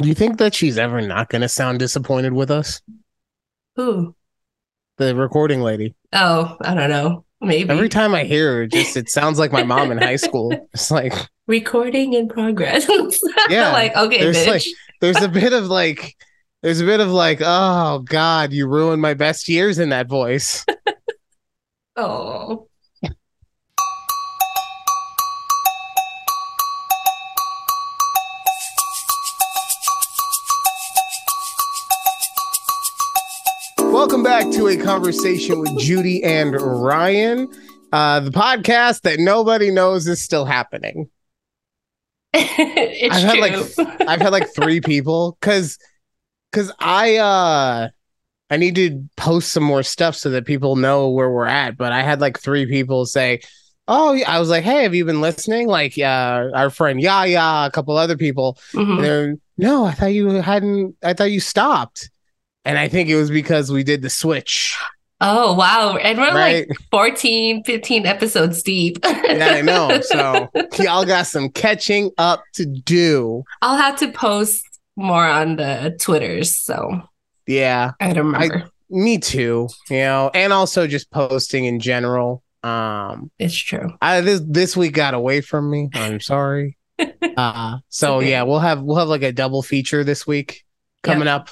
Do you think that she's ever not going to sound disappointed with us? Who? The recording lady. Oh, I don't know. Maybe. Every time I hear her, just it sounds like my mom in high school. It's like recording in progress. Yeah, like, okay, there's bitch. like there's a bit of like there's a bit of like, oh God, you ruined my best years in that voice. oh. Back to a conversation with Judy and Ryan, uh, the podcast that nobody knows is still happening. it's I've had true. like I've had like three people because because I uh I need to post some more stuff so that people know where we're at. But I had like three people say, "Oh, yeah." I was like, "Hey, have you been listening?" Like, uh, our friend Yaya, a couple other people. Mhm. And they're, no, I thought you hadn't. I thought you stopped. And I think it was because we did the switch, Oh, wow. And we're right? like 14, 15 episodes deep. yeah, I know. So y'all got some catching up to do. I'll have to post more on the Twitters. So Yeah, I don't remember. me too. You know, and also just posting in general. Um, it's true. I this this week got away from me. I'm sorry. Uh, so okay. yeah, we'll have we'll have like a double feature this week coming up.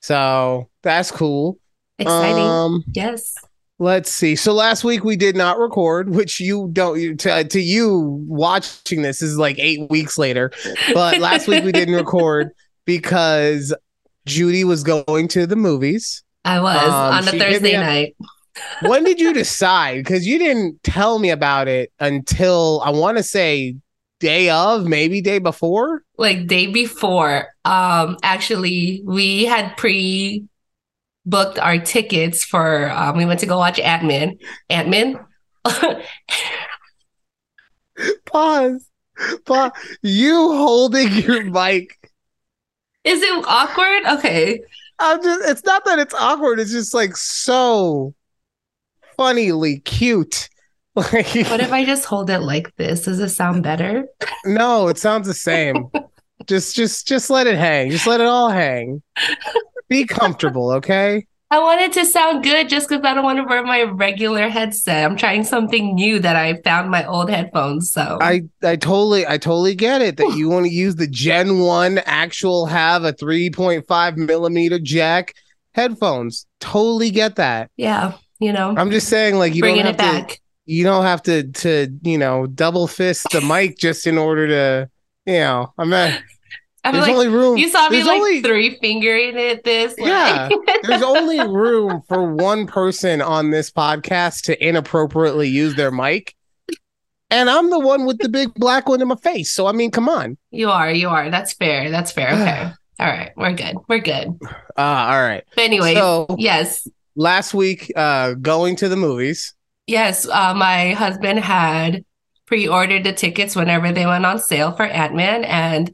So that's cool. Exciting. Um, yes. let's see. So last week we did not record, which you don't you, to to you watching this is like eight weeks later. But last week we didn't record because Judy was going to the movies. I was Um, on a she hit me Thursday night. When did you decide? Because you didn't tell me about it until I want to say day of, maybe day before. like day before um actually we had pre booked our tickets for um we went to go watch ant-man ant-man Pause. Pause. You holding your mic. is it awkward okay I'm just it's not that it's awkward, it's just like so funnily cute. Like what if i just hold it like this does it sound better no, it sounds the same. just just just let it hang. Just let it all hang. Be comfortable, okay? i want it to sound good just because i don't want to wear my regular headset i'm trying something new that i found my old headphones so I I totally I totally get it that you want to use the Gen 1 actual have a 3.5 millimeter jack headphones. Totally get that. yeah you know I'm just saying like you bringing don't it have to back you don't have to to you know double fist the mic just in order to you know I'm not i'm there's like only room you saw me there's like only, three fingering it this Yeah. there's only room for one person on this podcast to inappropriately use their mic and I'm the one with the big black one in my face so I mean come on You are, you are. That's fair. That's fair. Okay. all right. We're good. We're good. uh all right But anyway, so yes. last week uh going to the movies Yes. Uh, my husband had pre-ordered the tickets whenever they went on sale for Ant-Man. And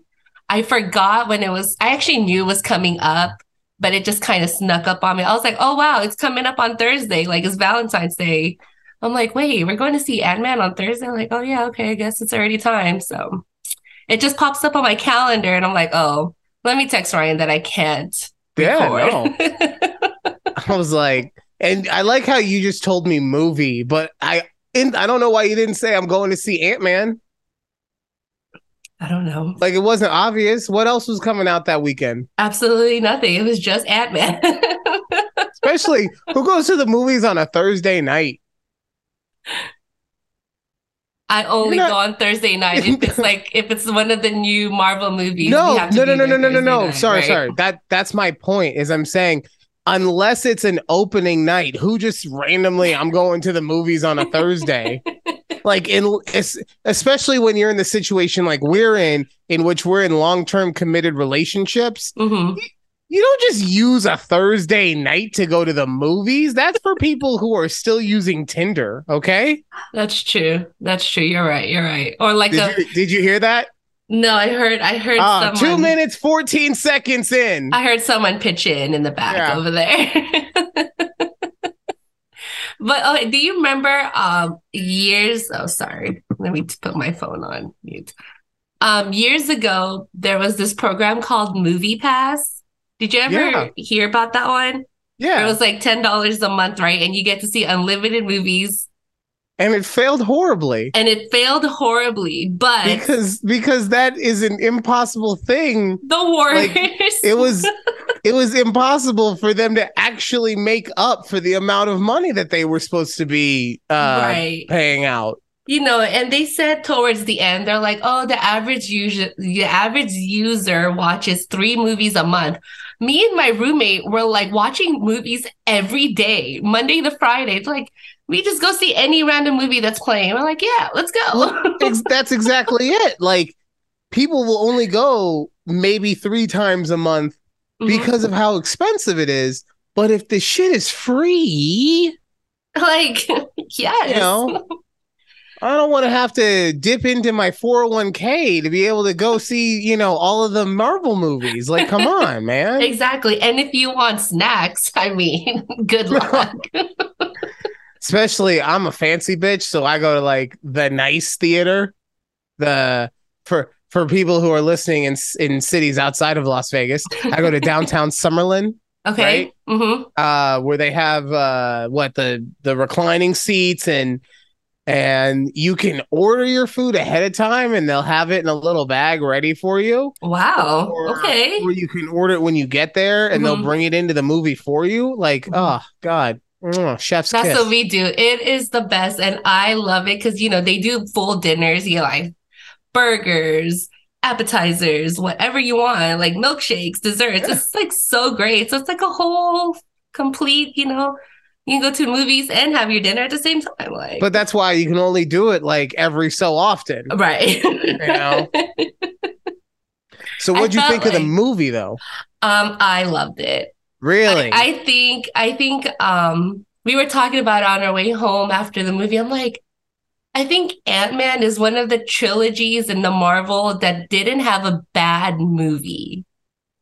I forgot when it was I actually knew it was coming up, but it just kind of snuck up on me. I was like, oh wow, it's coming up on Thursday. Like it's Valentine's Day. I'm like, wait, we're going to see Ant-Man on Thursday. I'm like, oh yeah, okay, I guess it's already time. So it just pops up on my calendar and I'm like, oh, let me text Ryan that I can't. yeah no I was like and I like how you just told me movie but I in, I don't know why you didn't say I'm going to see Ant-Man I don't know. like it wasn't obvious what else was coming out that weekend Absolutely nothing. It was just Ant Man. especially who goes to the movies on a Thursday night I only You're go on Thursday night if it's like if it's one of the new Marvel movies. no we have to no no no there no no no no sorry right? sorry that that's my point is I'm saying unless it's an opening night who just randomly I'm going to the movies on a Thursday like in especially when you're in the situation like we're in in which we're in long-term committed relationships Mhm. you don't just use a thursday night to go to the movies that's for people who are still using tinder okay That's true. That's true. You're right. You're right. Or like a you, did you hear that no, I heard I heard uh, someone two minutes 14 seconds in I heard someone pitch in in the back Yeah. over there. but oh, do you remember um years? Oh, sorry. Let me put my phone on mute. Um, years ago, there was this program called Movie Pass. Did you ever Yeah. hear about that one? Yeah. It was like ten dollars a month, right? And you get to see unlimited movies. And it failed horribly. And it failed horribly, but Because because that is an impossible thing. the Warriors. It was it was impossible for them to actually make up for the amount of money that they were supposed to be uh right. paying out. You know, and they said towards the end, they're like, "Oh, the average user, the average user watches three movies a month." Me and my roommate were like watching movies every day, Monday to Friday. It's like we just go see any random movie that's playing. We're like, "Yeah, let's go." That's exactly it. Like people will only go maybe 3 times a month Mhm. because of how expensive it is. But if the shit is free, like, yes, You know? I don't want to have to dip into my 401k to be able to go see, you know, all of the Marvel movies. Like, come on, man. exactly. And if you want snacks, I mean, good luck. Especially, I'm a fancy bitch, so I go to like the nice theater. The for for people who are listening in in cities outside of Las Vegas, I go to downtown Summerlin, okay. hmm uh, where they have uh, what the the reclining seats and and you can order your food ahead of time, and they'll have it in a little bag ready for you. Wow. Or- okay. Or you can order it when you get there, and they'll Mhm. bring it into the movie for you. Like, Mhm. oh god, Mwah, chef's That's kiss. what we do. It is the best. And I love it because, you know, they do full dinners, you know, like burgers, appetizers, whatever you want, like milkshakes, desserts. It's like so great. So it's like a whole complete, you know, you can go to movies and have your dinner at the same time. Like, but that's why you can only do it like every so often. right. You know? So, what'd you felt think of the movie, though? um, I loved it. Really? I, I think I think um we were talking about it on our way home after the movie. I'm like, I think Ant-Man is one of the trilogies in the Marvel that didn't have a bad movie.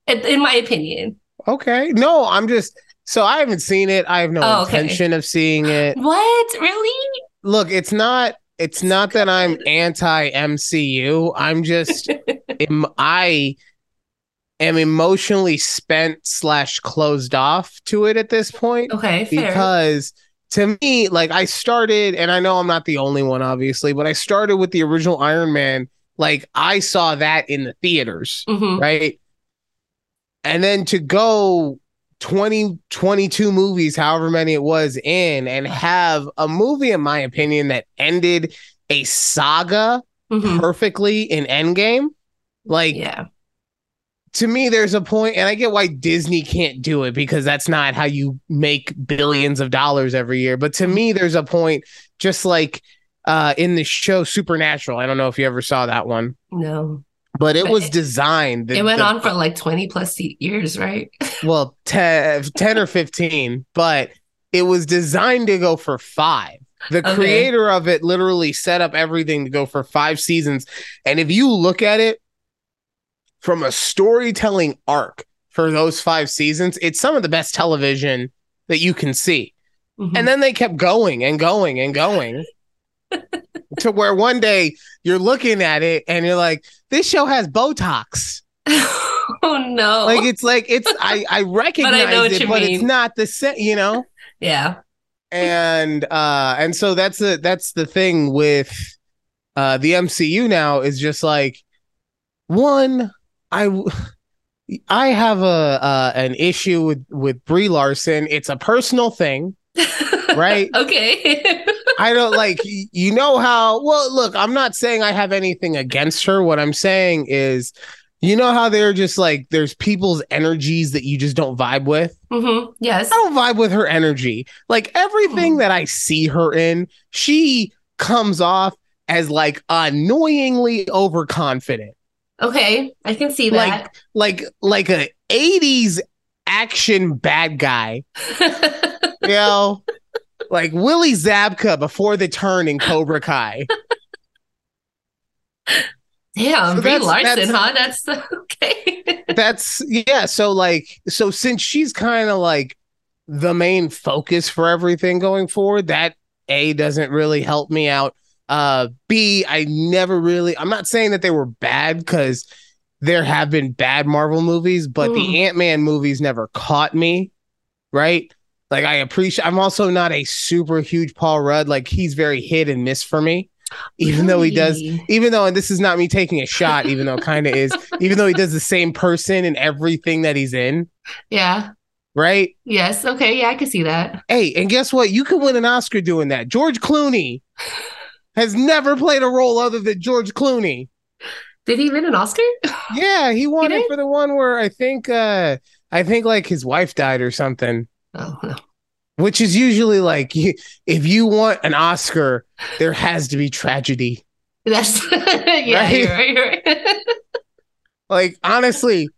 In, in my opinion. okay. No, I'm just. So I haven't seen it. I have no Oh, okay. intention of seeing it. What? Really? Look, it's not. It's not that I'm anti MCU. I'm just. em- I am emotionally spent slash closed off to it at this point. Okay, fair. because to me, like I started, and I know I'm not the only one, obviously, but I started with the original Iron Man. Like I saw that in the theaters, Mhm. right? And then to go 20, 22 movies, however many it was, in and have a movie, in my opinion, that ended a saga Mhm. perfectly in Endgame. Like Yeah. To me, there's a point, and I get why Disney can't do it because that's not how you make billions of dollars every year. But to me, there's a point, just like uh, in the show Supernatural. I don't know if you ever saw that one, No. but it But was it- designed. the- It went the- on for like 20 plus years, right? well, 10, 10 or 15, but it was designed to go for five. The Okay. creator of it literally set up everything to go for five seasons. And if you look at it from a storytelling arc for those five seasons, it's some of the best television that you can see. Mhm. And then they kept going and going and going to where one day you're looking at it and you're like, this show has Botox. oh no. Like it's like it's I I recognize what it, you but it's not the same, you know. yeah. And uh and so that's the that's the thing with uh the MCU now is just like one I I have a uh an issue with with Brie Larson. It's a personal thing. Right. okay. I don't like you know how well look, I'm not saying I have anything against her. What I'm saying is you know how they're just like there's people's energies that you just don't vibe with. hmm Yes. I don't vibe with her energy. Like everything Mm. that I see her in, she comes off as like annoyingly overconfident. Okay. I can see that. Like like like a 80s action bad guy. You know? like Willie Zabka before the turn in Cobra Kai. Damn, So Brie that's- Larson, that's- huh? That's okay. That's yeah, so like so since she's kind of like the main focus for everything going forward, that A doesn't really help me out Uh, B, I never really. I'm not saying that they were bad because there have been bad Marvel movies, but Mm. the Ant Man movies never caught me. Right? Like I appreciate. I'm also not a super huge Paul Rudd. Like he's very hit and miss for me, even though he does. Even though, and this is not me taking a shot, even though it kind of is. Even though he does the same person in everything that he's in. Yeah. Right? Yes. Okay. Yeah, I can see that. Hey, and guess what? You could win an Oscar doing that. George Clooney has never played a role other than George Clooney. Did he win an Oscar? Yeah, he won He it for the one where I think uh I think like his wife died or something. Oh no. Which is usually like you, if you want an Oscar, there has to be tragedy. That's yeah. Right? You're right. You're right. Like honestly,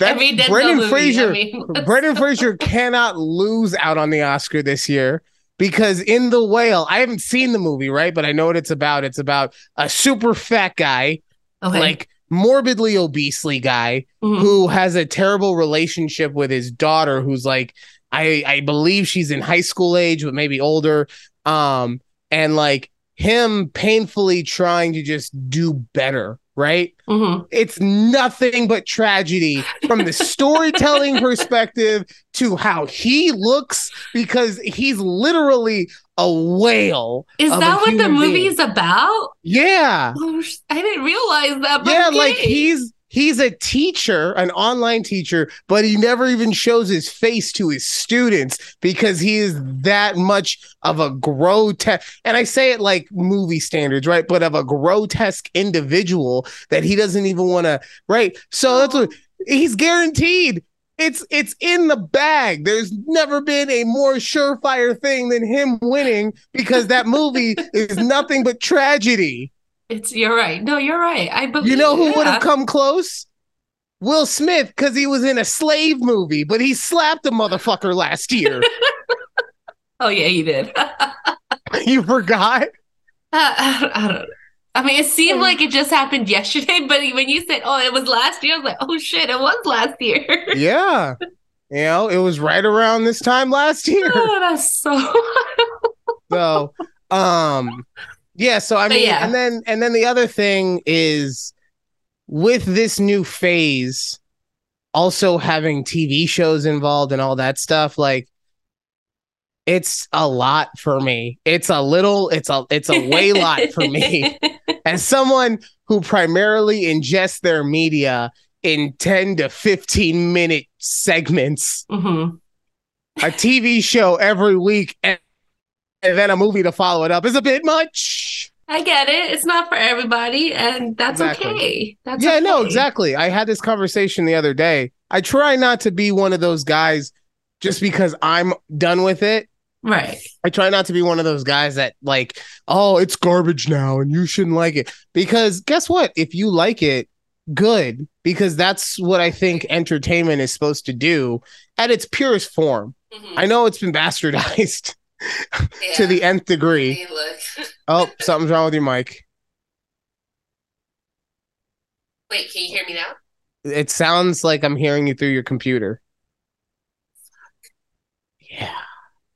that Every Denzel Brendan Fraser I mean, Brendan Fraser cannot lose out on the Oscar this year because in The Whale, I haven't seen the movie, right? But I know what it's about. It's about a super fat guy, okay. like morbidly obesely guy Mhm. who has a terrible relationship with his daughter who's like I I believe she's in high school age but maybe older um and like him painfully trying to just do better right Mhm. it's nothing but tragedy from the storytelling perspective to how he looks because he's literally a whale Is that what the movie being. is about? yeah Oh, I didn't realize that. But yeah okay. like he's he's a teacher an online teacher but he never even shows his face to his students because he is that much of a grotesque and i say it like movie standards right? But of a grotesque individual that he doesn't even want to right? So that's what he's guaranteed. It's it's in the bag. There's never been a more surefire thing than him winning because that movie is nothing but tragedy It's you're right. No, you're right. I believe. you know who would have come close? Will Smith, because he was in a slave movie, but he slapped a motherfucker last year. Oh yeah, you did. you forgot? I, I don't. I mean, it seemed like it just happened yesterday, but when you said, "Oh, it was last year," I was like, "Oh shit, it was last year." Yeah. You know, it was right around this time last year. oh, that's so. So, um, yeah. So I mean, yeah. and then and then the other thing is with this new phase, also having TV shows involved and all that stuff, like it's a lot for me. It's a little, it's a it's a way lot for me. As someone who primarily ingests their media in 10 to 15 minute segments, hmm a TV show every week and, and then a movie to follow it up is a bit much. I get it. It's not for everybody, and that's Exactly. okay. That's yeah, no, okay. exactly. I had this conversation the other day. I try not to be one of those guys just because I'm done with it. Right. I try not to be one of those guys that like, oh, it's garbage now and you shouldn't like it. Because guess what? If you like it, good. Because that's what I think entertainment is supposed to do at its purest form. Mhm. I know it's been bastardized to the nth degree. Oh, something's wrong with your mic. Wait, can you hear me now? It sounds like I'm hearing you through your computer. Yeah.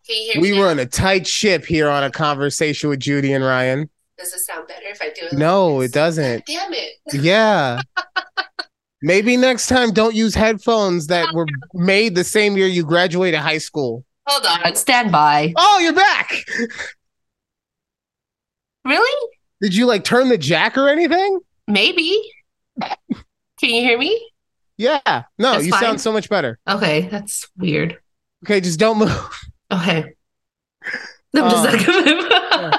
Can you hear We me now? run a tight ship here on a conversation with Judy and Ryan. Does it sound better if I do it? No, like it doesn't. Damn it. Yeah. Maybe next time don't use headphones that were made the same year you graduated high school. Hold on. Stand by. Oh, you're back. Really? Did you like turn the jack or anything? Maybe. Can you hear me? Yeah. No, That's you fine. sound so much better. Okay, that's weird. Okay, just don't move. Okay. No, I'm just Um, not gonna move.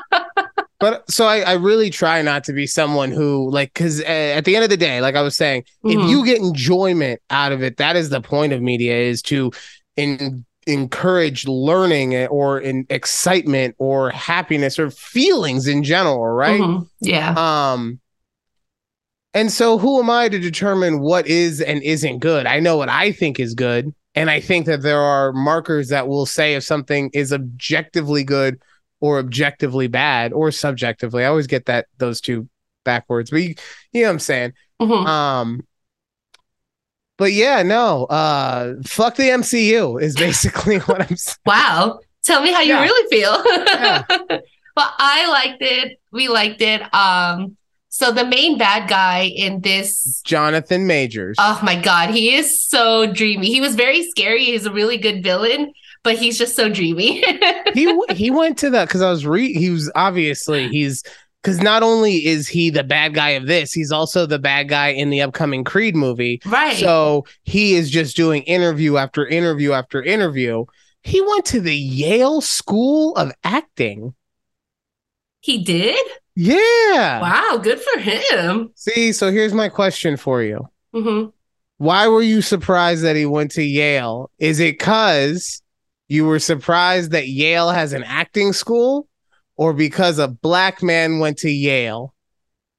But so I, I really try not to be someone who like because uh, at the end of the day, like I was saying, if Mhm. you get enjoyment out of it, that is the point of media is to in, encourage learning or in excitement or happiness or feelings in general, right? Mhm. Yeah. Um and so who am I to determine what is and isn't good? I know what I think is good. And I think that there are markers that will say if something is objectively good or objectively bad or subjectively. I always get that those two backwards. But you, you know what I'm saying? Mhm. Um but yeah, no, uh fuck the MCU is basically what I'm saying. Wow. Tell me how you Yeah. really feel. Yeah. but I liked it. We liked it. Um, so the main bad guy in this, Jonathan Majors. oh my god, he is so dreamy. He was very scary. He's a really good villain, but he's just so dreamy. he he went to that because I was re he was obviously he's because not only is he the bad guy of this, he's also the bad guy in the upcoming Creed movie. right. So he is just doing interview after interview after interview. He went to the Yale School of Acting. he did. Yeah. Wow, good for him. See, so here's my question for you. hmm Why were you surprised that he went to Yale? Is it because you were surprised that Yale has an acting school or because a black man went to Yale?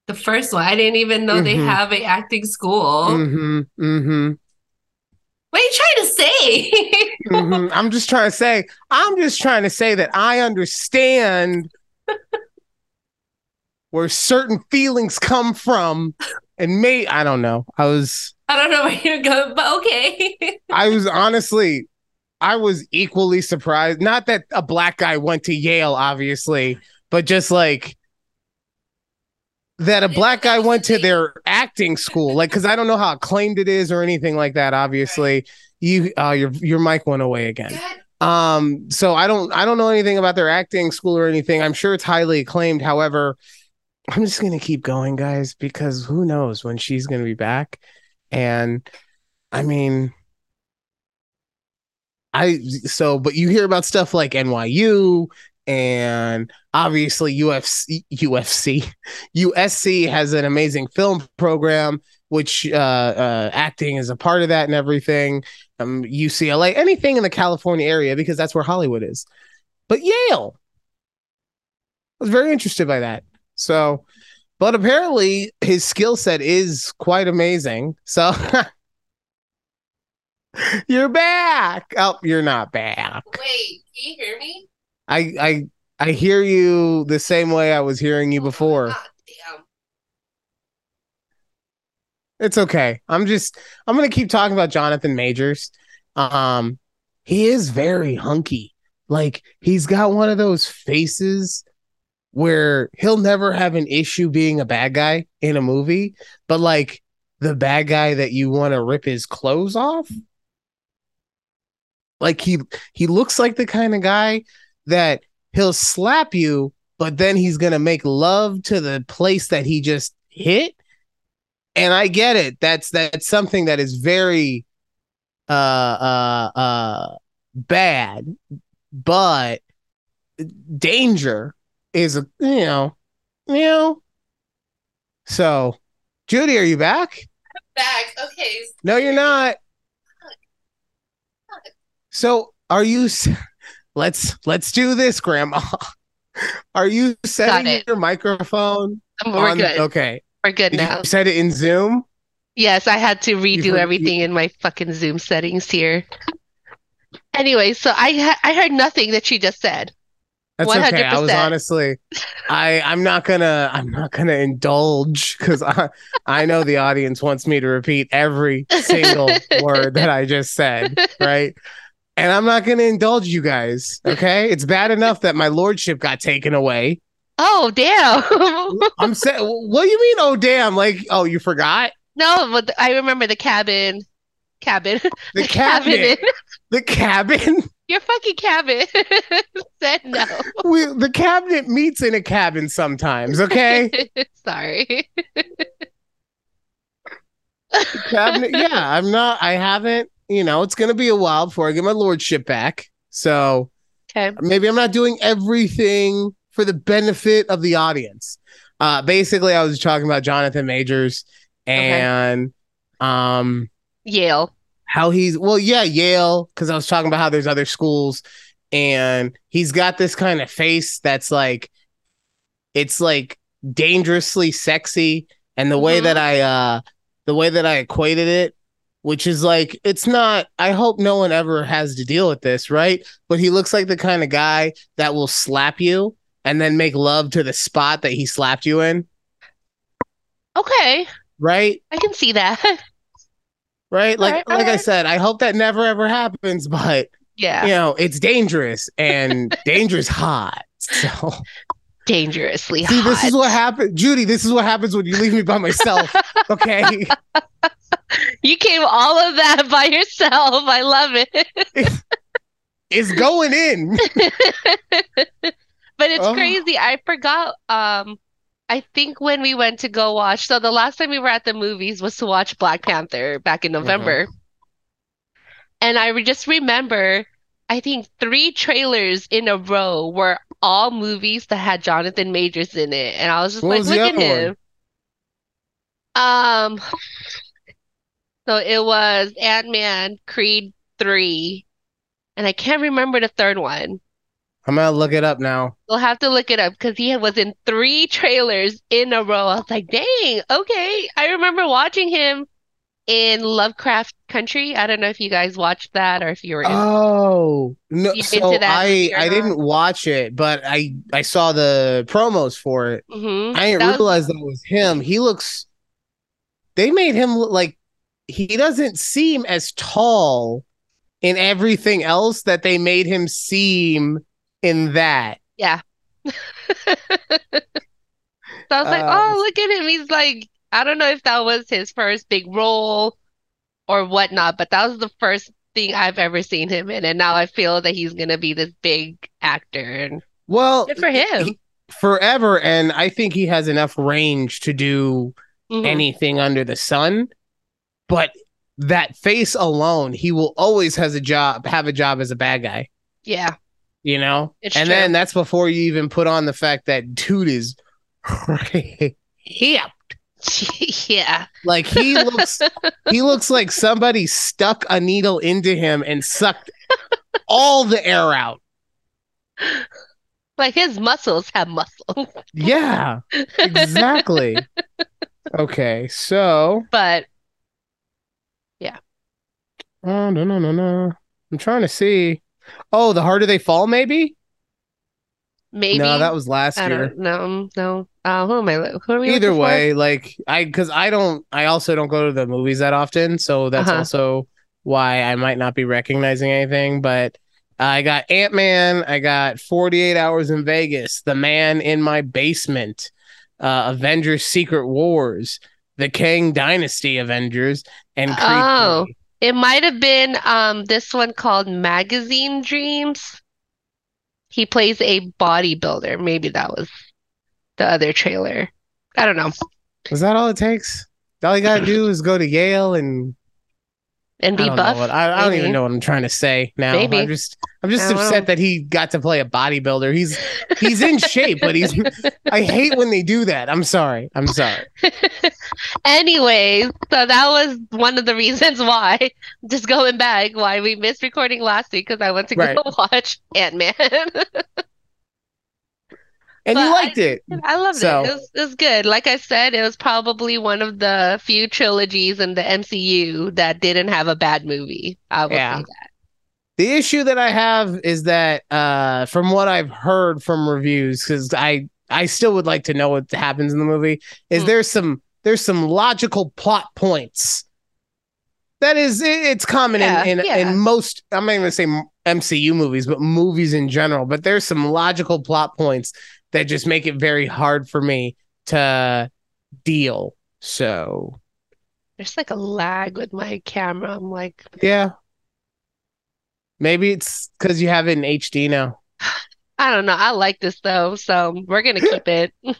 The first one, I didn't even know they Mhm. have a acting school. Mm-hmm. Mm-hmm. What are you trying to say? hmm I'm just trying to say, I'm just trying to say that I understand where certain feelings come from. And may I don't know. I was I don't know where you're going, but okay. I was honestly I was equally surprised. Not that a black guy went to Yale, obviously, but just like that a black guy went to their acting school. Like, cause I don't know how acclaimed it is or anything like that. Obviously, you uh your your mic went away again. Um, so I don't I don't know anything about their acting school or anything. I'm sure it's highly acclaimed. However, I'm just gonna keep going, guys, because who knows when she's gonna be back. And I mean I so but you hear about stuff like NYU and obviously UFC UFC USC has an amazing film program which uh, uh acting is a part of that and everything. Um UCLA anything in the California area because that's where Hollywood is. But Yale I was very interested by that. So but apparently his skill set is quite amazing. So you're back oh you're not back Wait, can you hear me? I I I hear you the same way I was hearing you before. God damn. It's okay. I'm just I'm gonna keep talking about Jonathan Majors. Um, he is very hunky. Like he's got one of those faces where he'll never have an issue being a bad guy in a movie, but like the bad guy that you want to rip his clothes off. Like he he looks like the kind of guy that he'll slap you, but then he's gonna make love to the place that he just hit. And I get it. That's that's something that is very uh uh uh bad, but danger is a you know, you know. So Judy, are you back? Back. Okay. No, you're not. So are you let's let's do this, Grandma. Are you setting your microphone? Um, We're on- good. Okay. We're good Did now. you set it in Zoom? Yes, I had to redo heard- everything in my fucking Zoom settings here. Anyway, so I ha I heard nothing that she just said. That's okay. I was honestly, I I'm not gonna I'm not gonna indulge because I I know the audience wants me to repeat every single word that I just said, right? And I'm not gonna indulge you guys. Okay, it's bad enough that my lordship got taken away. Oh, damn. I'm saying, what do you mean? Oh damn! Like, oh, you forgot No, but I remember the cabin. Cabin. the, cabinet. The cabin. Your fucking cabin said no. we, the cabinet meets in a cabin sometimes. Okay. Sorry. cabinet. Yeah, I'm not. I haven't. You know, it's gonna be a while before I get my lordship back. So Okay. maybe I'm not doing everything for the benefit of the audience. Uh, basically, I was talking about Jonathan Majors and um Yale. how he's well, yeah, Yale, because I was talking about how there's other schools, and he's got this kind of face that's like it's like dangerously sexy, and the way Mhm. that I uh the way that I equated it, which is like it's not I hope no one ever has to deal with this, right? But he looks like the kind of guy that will slap you and then make love to the spot that he slapped you in, Okay. right? I can see that. Right? Like Alright, like I said, I hope that never ever happens, but Yeah. you know, it's dangerous and dangerous hot. So dangerously See, hot. this is what happens, Judy. This is what happens when you leave me by myself. Okay, you came all of that by yourself. I love it. it's going in. but it's Oh. crazy. I forgot. Um, I think when we went to go watch, so the last time we were at the movies was to watch Black Panther back in November. And I just remember, I think three trailers in a row were all movies that had Jonathan Majors in it. And I was just What like, was look at one? him. Um, so it was Ant-Man, Creed 3, and I can't remember the third one. I'm gonna look it up now. We'll have to look it up because he was in three trailers in a row. I was like, dang, okay. I remember watching him in Lovecraft Country. I don't know if you guys watched that or if you were in. Oh no! So into I I didn't watch it, but I I saw the promos for it. Mhm. I didn't That was- realize that was him. He looks. They made him look like he doesn't seem as tall in everything else that they made him seem in that. Yeah. So I was like, Uh, oh, look at him. He's like, I don't know if that was his first big role or whatnot, but that was the first thing I've ever seen him in. And now I feel that he's gonna be this big actor. And Well, good for him. he- forever, and I think he has enough range to do Mhm. anything under the sun. But that face alone, he will always has a job, have a job as a bad guy. Yeah, You know, It's and true. then that's before you even put on the fact that dude is hip. yeah. Like he looks, he looks like somebody stuck a needle into him and sucked all the air out. Like his muscles have muscles. Yeah, exactly. okay, so But oh no no no no, I'm trying to see. Oh, the harder they fall, maybe. maybe No, that was last I year. don't. No. Uh, who am I? Who are we Either looking for? way, like I, because I don't, I also don't go to the movies that often, so that's Uh-huh. also why I might not be recognizing anything. But I got Ant Man, I got 48 Hours in Vegas, The Man in My Basement, uh, Avengers: Secret Wars, The Kang Dynasty Avengers, and Creed Oh. 3. It might have been um this one called Magazine Dreams. He plays a bodybuilder. Maybe that was the other trailer. I don't know. Was that all it takes? All you gotta do is go to Yale and And be don't buff. what I, I don't even know what I'm trying to say now. Maybe. I'm just I'm just I upset know. that he got to play a bodybuilder. He's he's in shape, but he's I hate when they do that. I'm sorry. I'm sorry. Anyways, so that was one of the reasons why, just going back, why we missed recording last week because I went to Right. go watch Ant-Man. And But you I- liked it. I loved So- it. It was, it was good. Like I said, it was probably one of the few trilogies in the MCU that didn't have a bad movie. I will Yeah. say that. The issue that I have is that uh from what I've heard from reviews, because I I still would like to know what happens in the movie, is Hmm. there's some there's some logical plot points. That is, it- it's common Yeah, in in, yeah. in most. I'm not even gonna say MCU movies, but movies in general. But there's some logical plot points that just make it very hard for me to deal. So There's like a lag with my camera. I'm like, yeah, maybe it's because you have it in HD now. I don't know. I like this though, so we're gonna keep it.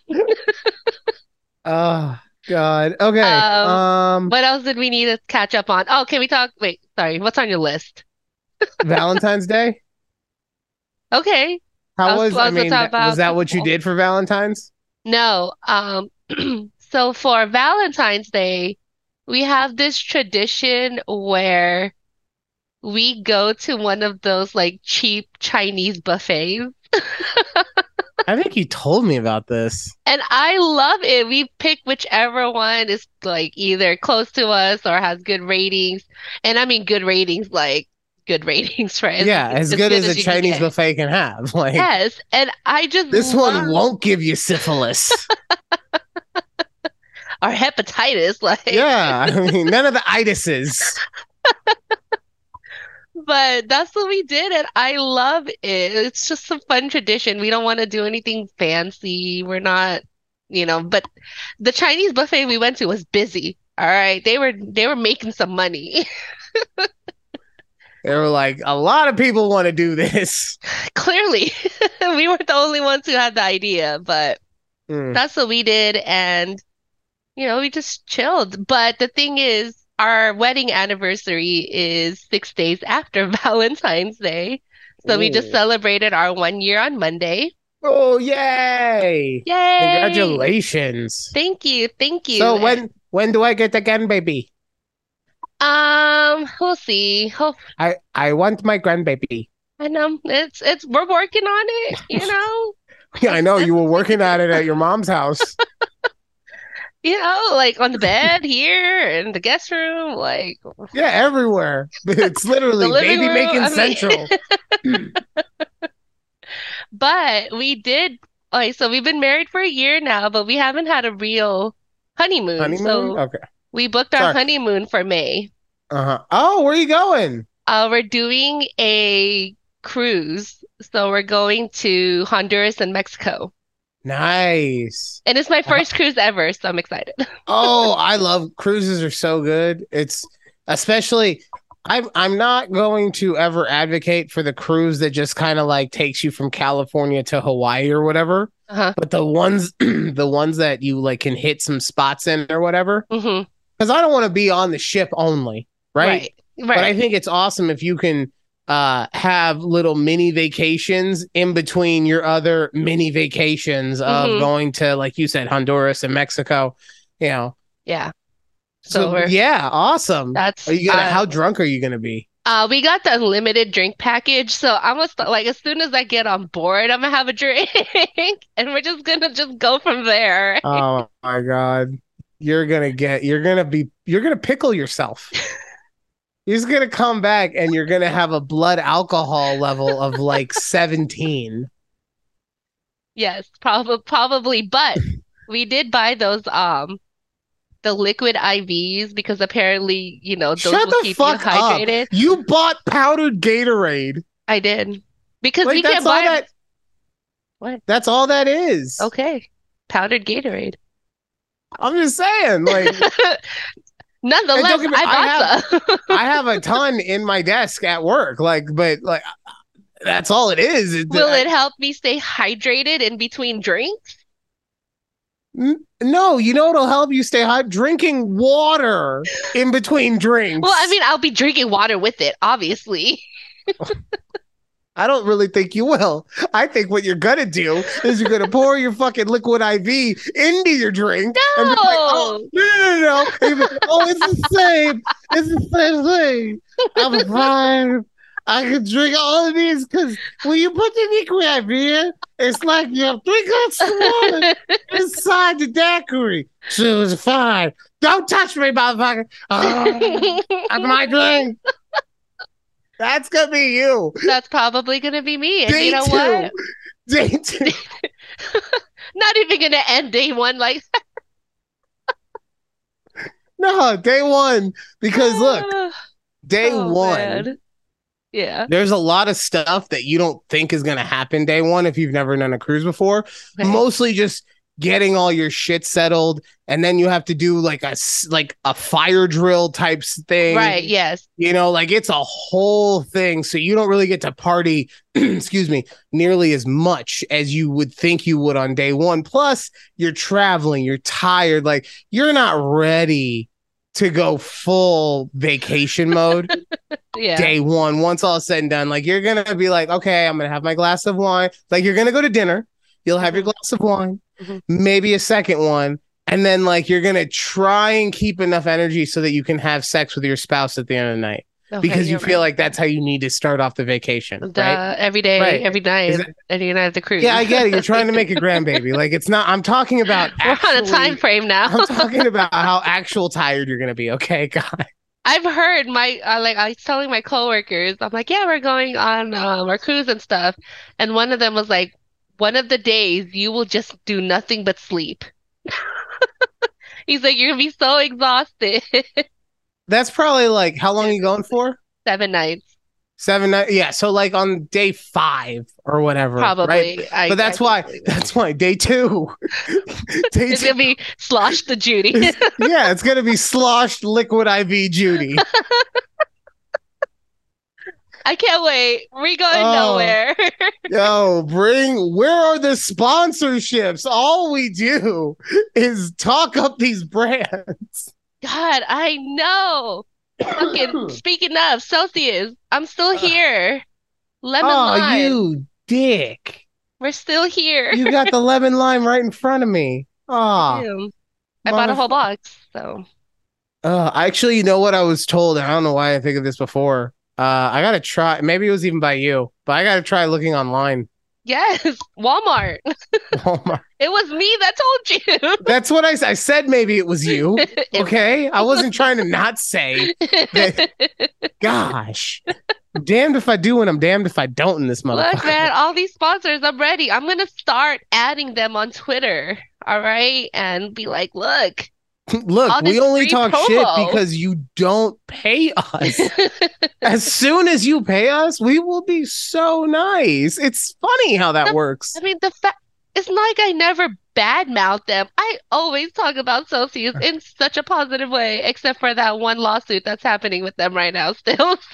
Oh God. Okay. Um, Um, What else did we need to catch up on? Oh, can we talk? Wait, sorry. What's on your list? Valentine's Day. Okay. How was was? I mean, talk that- about was that what you did for Valentine's? No. Um, so for Valentine's Day, we have this tradition where we go to one of those like cheap Chinese buffets. I think you told me about this. And I love it. We pick whichever one is like either close to us or has good ratings. And I mean good ratings, like good ratings right? as, yeah, as good as a you can Chinese buffet can have. Like Yes. And I just this love one won't give you syphilis. or hepatitis. Like yeah, I mean, none of the itises. But that's what we did, and I love it. It's just a fun tradition. We don't want to do anything fancy. We're not, you know, but the Chinese buffet we went to was busy. All right. They were they were making some money. They were like, a lot of people want to do this. Clearly. we weren't the only ones who had the idea, but Mm. that's what we did and you know, we just chilled. But the thing is, our wedding anniversary is six days after Valentine's Day. So we just celebrated our one year on Monday. Oh, yay! Yay! Congratulations. Thank you. Thank you. So when when do I get the grandbaby? Um we'll see. Hope I I want my grandbaby. I know it's it's we're working on it, you know. Yeah, I know you were working at it at your mom's house. You know, like on the bed here in the guest room, like Yeah, everywhere. It's literally baby room, making I mean- central. But we did like so we've been married for a year now, but we haven't had a real honeymoon. Honeymoon. So Okay. We booked our Sorry. honeymoon for May. Uh huh. Oh, where are you going? Uh, we're doing a cruise. So we're going to Honduras and Mexico. Nice. And it's my first cruise ever, so I'm excited. Oh, I love cruises are so good. It's especially I'm I'm not going to ever advocate for the cruise that just kind of like takes you from California to Hawaii or whatever. Uh-huh. But the ones the ones that you like can hit some spots in or whatever. hmm Because I don't want to be on the ship only, right? Right. But I think it's awesome if you can uh have little mini vacations in between your other mini vacations of Mhm. going to like you said Honduras and Mexico, you know. Yeah. So, So yeah, awesome. that's Are you gonna uh, how drunk are you gonna be? Uh, we got the unlimited drink package, so I'm gonna start, like as soon as I get on board, I'm gonna have a drink, and we're just gonna just go from there. Oh my god. You're gonna get you're gonna be you're gonna pickle yourself. You're gonna come back and you're gonna have a blood alcohol level of like 17. Yes, probably probably, but we did buy those um the liquid IVs because apparently, you know, those Shut will the keep you fuck up. hydrated. You bought powdered Gatorade. I did because Like we can't buy that What? That's all that is. okay powdered Gatorade. I'm just saying, like Nonetheless, me- I I some. I have a ton in my desk at work, like, but like that's all it is. It- Will I- it help me stay hydrated in between drinks? N- No, you know what'll help you stay hot? Drinking water in between drinks. Well, I mean, I'll be drinking water with it, obviously. I don't really think you will. I think what you're gonna do is you're gonna pour your fucking liquid IV into your drink. and be like, oh, no, no, no, no. Like, oh, it's the same. It's the same thing. I'm fine. I can drink all of these because when you put the liquid IV in, it's like you have three glasses of water inside the daiquiri. So it's fine. Don't touch me, motherfucker. Oh, that's my drink. That's gonna be you. That's probably gonna be me. And Day you know two. what? Day two. Not even gonna end day one like No, day one. Because look, day Oh, one, man. Yeah. there's a lot of stuff that you don't think is gonna happen day one if you've never done a cruise before. Right. Mostly just getting all your shit settled, and then you have to do like a like a fire drill types thing. Right, yes. You know, like it's a whole thing. So you don't really get to party, excuse me, nearly as much as you would think you would on day one. Plus, you're traveling, you're tired, like you're not ready to go full vacation mode Yeah. day one. Once all said and done, like you're gonna be like, okay, I'm gonna have my glass of wine. Like you're gonna go to dinner, you'll have your Mhm. glass of wine, Mhm. maybe a second one. And then, like, you're gonna try and keep enough energy so that you can have sex with your spouse at the end of the night Okay, because you feel right. like that's how you need to start off the vacation, Duh, right? every day, Right. every night, it- every night at the cruise. Yeah, I get it. You're trying to make a grandbaby. Like it's not. I'm talking about. We're on a time frame now. I'm talking about how actual tired you're gonna be. Okay, God. I've heard my uh, like I was telling my coworkers, I'm like, yeah, we're going on um, our cruise and stuff, and one of them was like, one of the days you will just do nothing but sleep. He's like, you're gonna be so exhausted. That's probably like how long are you going for? Seven nights. seven, nights. yeah. So like on day five or whatever, Probably. Right? I- but that's I why. That's why day two. day It's two. gonna be slosh the Judy. yeah, it's gonna be sloshed liquid IV Judy. I can't wait. We're going Oh. nowhere. Yo, bring where are the sponsorships? All we do is talk up these brands. God, I know. Fucking speaking of Celsius, I'm still here. Lemon oh, lime. you dick. We're still here. You got the lemon lime right in front of me. Oh, Damn. I bought a whole box, so Uh, actually, you know what I was told? I don't know why I think of this before. Uh, I gotta try. Maybe it was even by you, but I gotta try looking online. yes, Walmart. Walmart. It was me that told you. That's what I, I said. Maybe it was you. Okay, I wasn't trying to not say. Gosh, I'm damned if I do, and I'm damned if I don't in this motherfucker. Look, man, all these sponsors, I'm ready. I'm gonna start adding them on Twitter, all right? And be like, look. Look, we only talk shit because you don't pay us. as soon as you pay us, we will be so nice. It's funny how that The- works. I mean, the fact it's not like I never badmouth them. I always talk about Celsius in such a positive way, except for that one lawsuit that's happening with them right now still.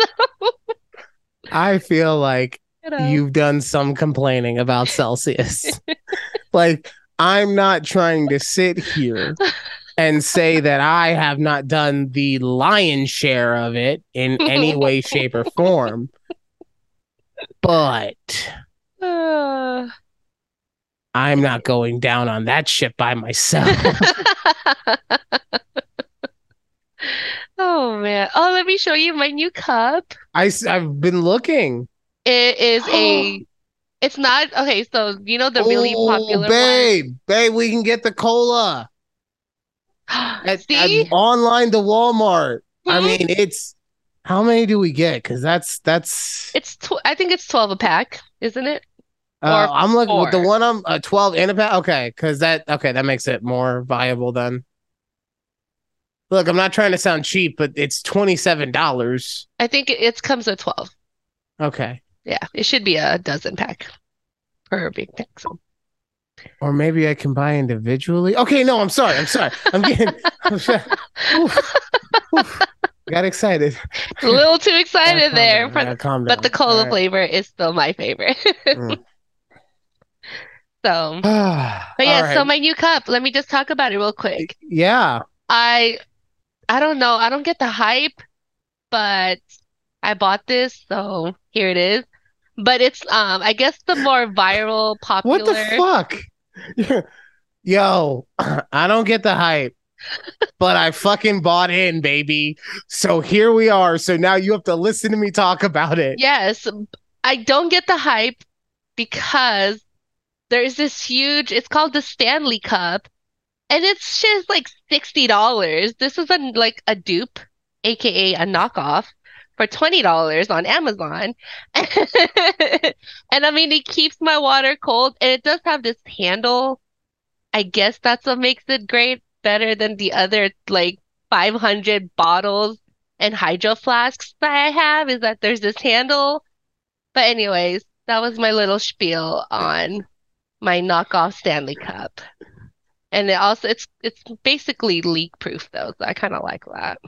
So, I feel like you know. you've done some complaining about Celsius. like, I'm not trying to sit here and say that I have not done the lion's share of it in any way, shape, or form. But Uh, I'm not going down on that ship by myself. Oh man. Oh, let me show you my new cup. I, I've been looking. It is a it's not okay, so you know the really Oh, popular babe, babe, we can get the cola one? at, at online to Walmart. I Mhm. mean, it's how many do we get? Because that's that's. It's tw I think it's 12 a pack, isn't it? Uh, I'm looking with the one I'm uh, 12 in a pack. Okay, because that okay that makes it more viable then. Look, I'm not trying to sound cheap, but it's twenty seven dollars. I think it, it comes with 12. Okay, Yeah, it should be a dozen pack per big pack. So or maybe I can buy individually. Okay, no, I'm sorry. I'm sorry. I'm getting. I'm sorry. Oof. Oof. Got excited. a little too excited there down, for gotta calm but the cola right. flavor is still my favorite. Mm. So, but yeah, all so my new cup, let me just talk about it real quick. yeah. I I don't know, I don't get the hype, but I bought this, so here it is. But it's um I guess the more viral popular. What the fuck? Yo, I don't get the hype, but I fucking bought in, baby. So here we are. So now you have to listen to me talk about it. Yes, I don't get the hype because there's this huge, it's called the Stanley Cup, and it's just like $60. This is a like a dupe, aka a knockoff, for $20 on Amazon. And I mean, it keeps my water cold, and it does have this handle. I guess that's what makes it great, better than the other like 500 bottles and hydro flasks that I have, is that there's this handle. But anyways, that was my little spiel on my knockoff Stanley Cup. And it also it's it's basically leak proof though, so I kind of like that.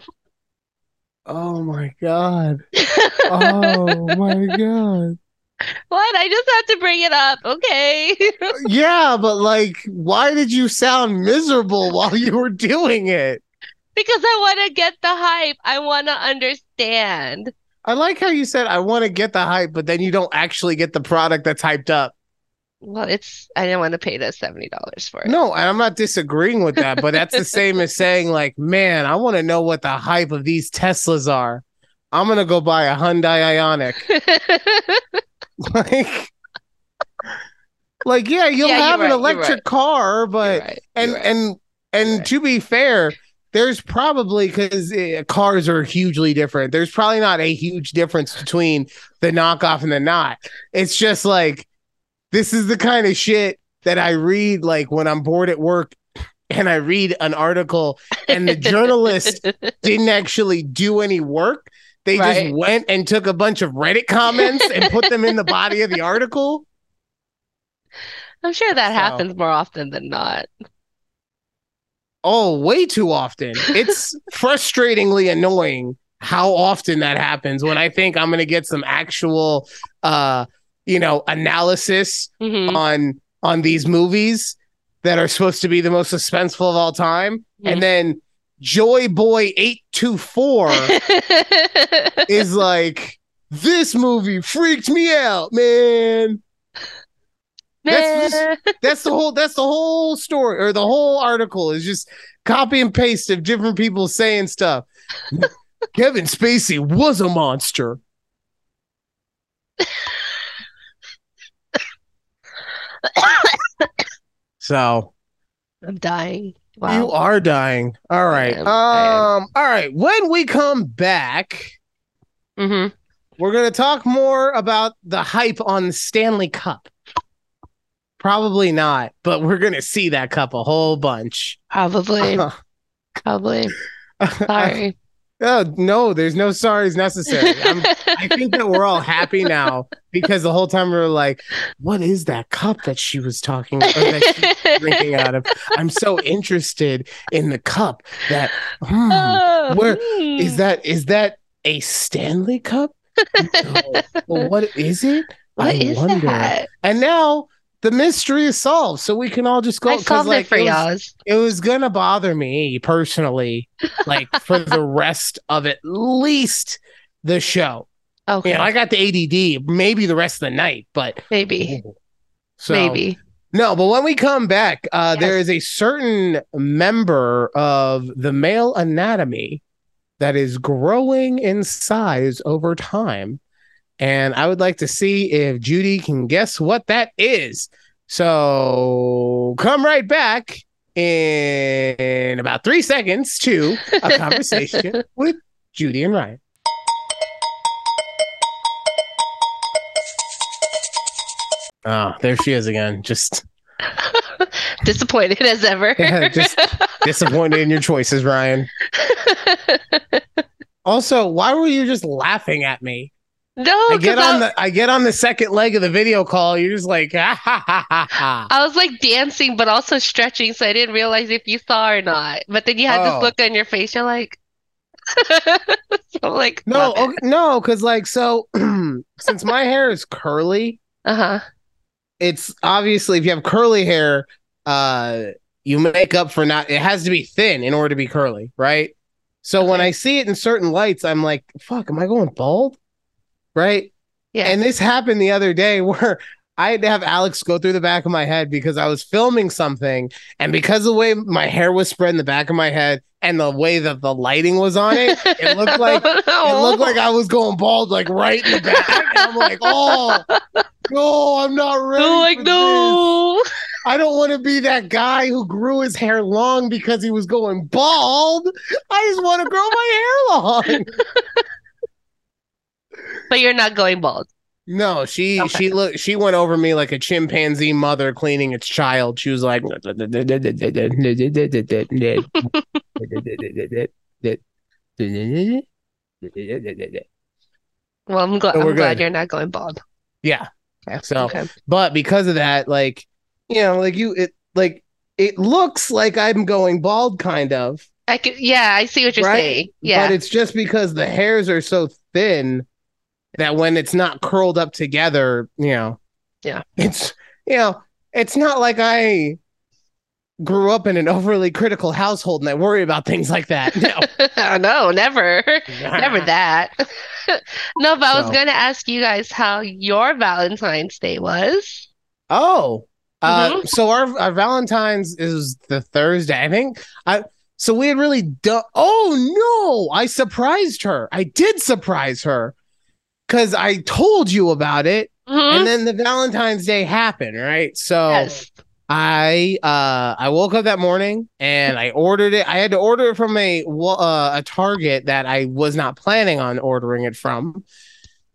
Oh my god. Oh my god. What? I just had to bring it up, okay? Uh, yeah, but like, why did you sound miserable while you were doing it? Because I want to get the hype. I want to understand. I like how you said I want to get the hype, but then you don't actually get the product that's hyped up. Well, it's I didn't want to pay the $70 for it. No, and I'm not disagreeing with that, but that's the same as saying, like, man, I want to know what the hype of these Teslas are. I'm gonna go buy a Hyundai Ioniq. like, like, yeah, you'll Yeah, have an you're electric right. car, but right, and right. and and You're to be fair, there's probably because uh, cars are hugely different. There's probably not a huge difference between the knockoff and the not. It's just like this is the kind of shit that I read like when I'm bored at work and I read an article and the journalist didn't actually do any work. they Right. just went and took a bunch of Reddit comments and put them in the body of the article. I'm sure that So- happens more often than not. Oh, way too often. It's frustratingly annoying how often that happens when I think I'm going to get some actual uh you know, analysis Mhm. on on these movies that are supposed to be the most suspenseful of all time Mhm. and then Joy Boy 824 is like this movie freaked me out, man. That's. That's the whole that's the whole story or the whole article is just copy and paste of different people saying stuff. Kevin Spacey was a monster. So I'm dying. you are dying. All right. Um all right. When we come back, mm-hmm. we're gonna talk more about the hype on the Stanley Cup. Probably not, but we're gonna see that cup a whole bunch. Probably. Probably. Sorry. Oh no, there's no sorries necessary. I'm, I think that we're all happy now because the whole time we were like, "What is that cup that she was talking or that she's drinking out of?" I'm so interested in the cup. That hmm, Oh, where hmm. is that? Is that a Stanley Cup? No. Well, what is it? What I is wonder. that? And now the mystery is solved, so we can all just go. I solved like, it for y'all. it was gonna bother me personally, like for the rest of at least the show. Okay. You know, I got the ADD, maybe the rest of the night, but Maybe. so Maybe. no. But when we come back, uh, there Yes. is a certain member of the male anatomy that is growing in size over time. And I would like to see if Judy can guess what that is. So come right back in about three seconds to a conversation with Judy and Ryan. Oh, there she is again. Just Disappointed as ever. just disappointed in your choices, Ryan. Also, why were you just laughing at me? no, I get I, on the I get on the second leg of the video call. You're just like, ha ha ha ha. ha. I was like dancing, but also stretching, so I didn't realize if you saw or not. But then you had Oh. this look on your face. You're like, so I'm like, No, okay, no, because like so, since my hair is curly, uh huh. It's obviously if you have curly hair, uh, you make up for not. It has to be thin in order to be curly, right? So when I see it in certain lights, I'm like, fuck, am I going bald? Right? Yeah. And this happened the other day where I had to have Alex go through the back of my head because I was filming something, and because of the way my hair was spread in the back of my head and the way that the lighting was on it, it looked like it looked oh. like I was going bald, like right in the back. And I'm like, oh no, I'm not ready. Oh, like for this. no. I don't want to be that guy who grew his hair long because he was going bald. I just want to grow my hair long. But you're not going bald. No, she Okay. she looked she went over me like a chimpanzee mother cleaning its child. She was like Well, I'm glad. So I'm glad good. you're not going bald. Yeah. Okay. So Okay. but because of that, like, you know, like you it like it looks like I'm going bald kind of. I could, yeah, I see what you're Right? saying. Yeah. But it's just because the hairs are so thin that when it's not curled up together, you know. Yeah. It's you know, it's not like I grew up in an overly critical household and I worry about things like that. No. no, never. Never that. no, but I was going to ask you guys how your Valentine's Day was. Oh. Uh, Mhm. so our, our Valentine's is the Thursday. I think I so we had really done oh no, I surprised her. I did surprise her because I told you about it. Mhm. and then the Valentine's Day happened, right? So Yes. I uh I woke up that morning and I ordered it. I had to order it from a uh, a Target that I was not planning on ordering it from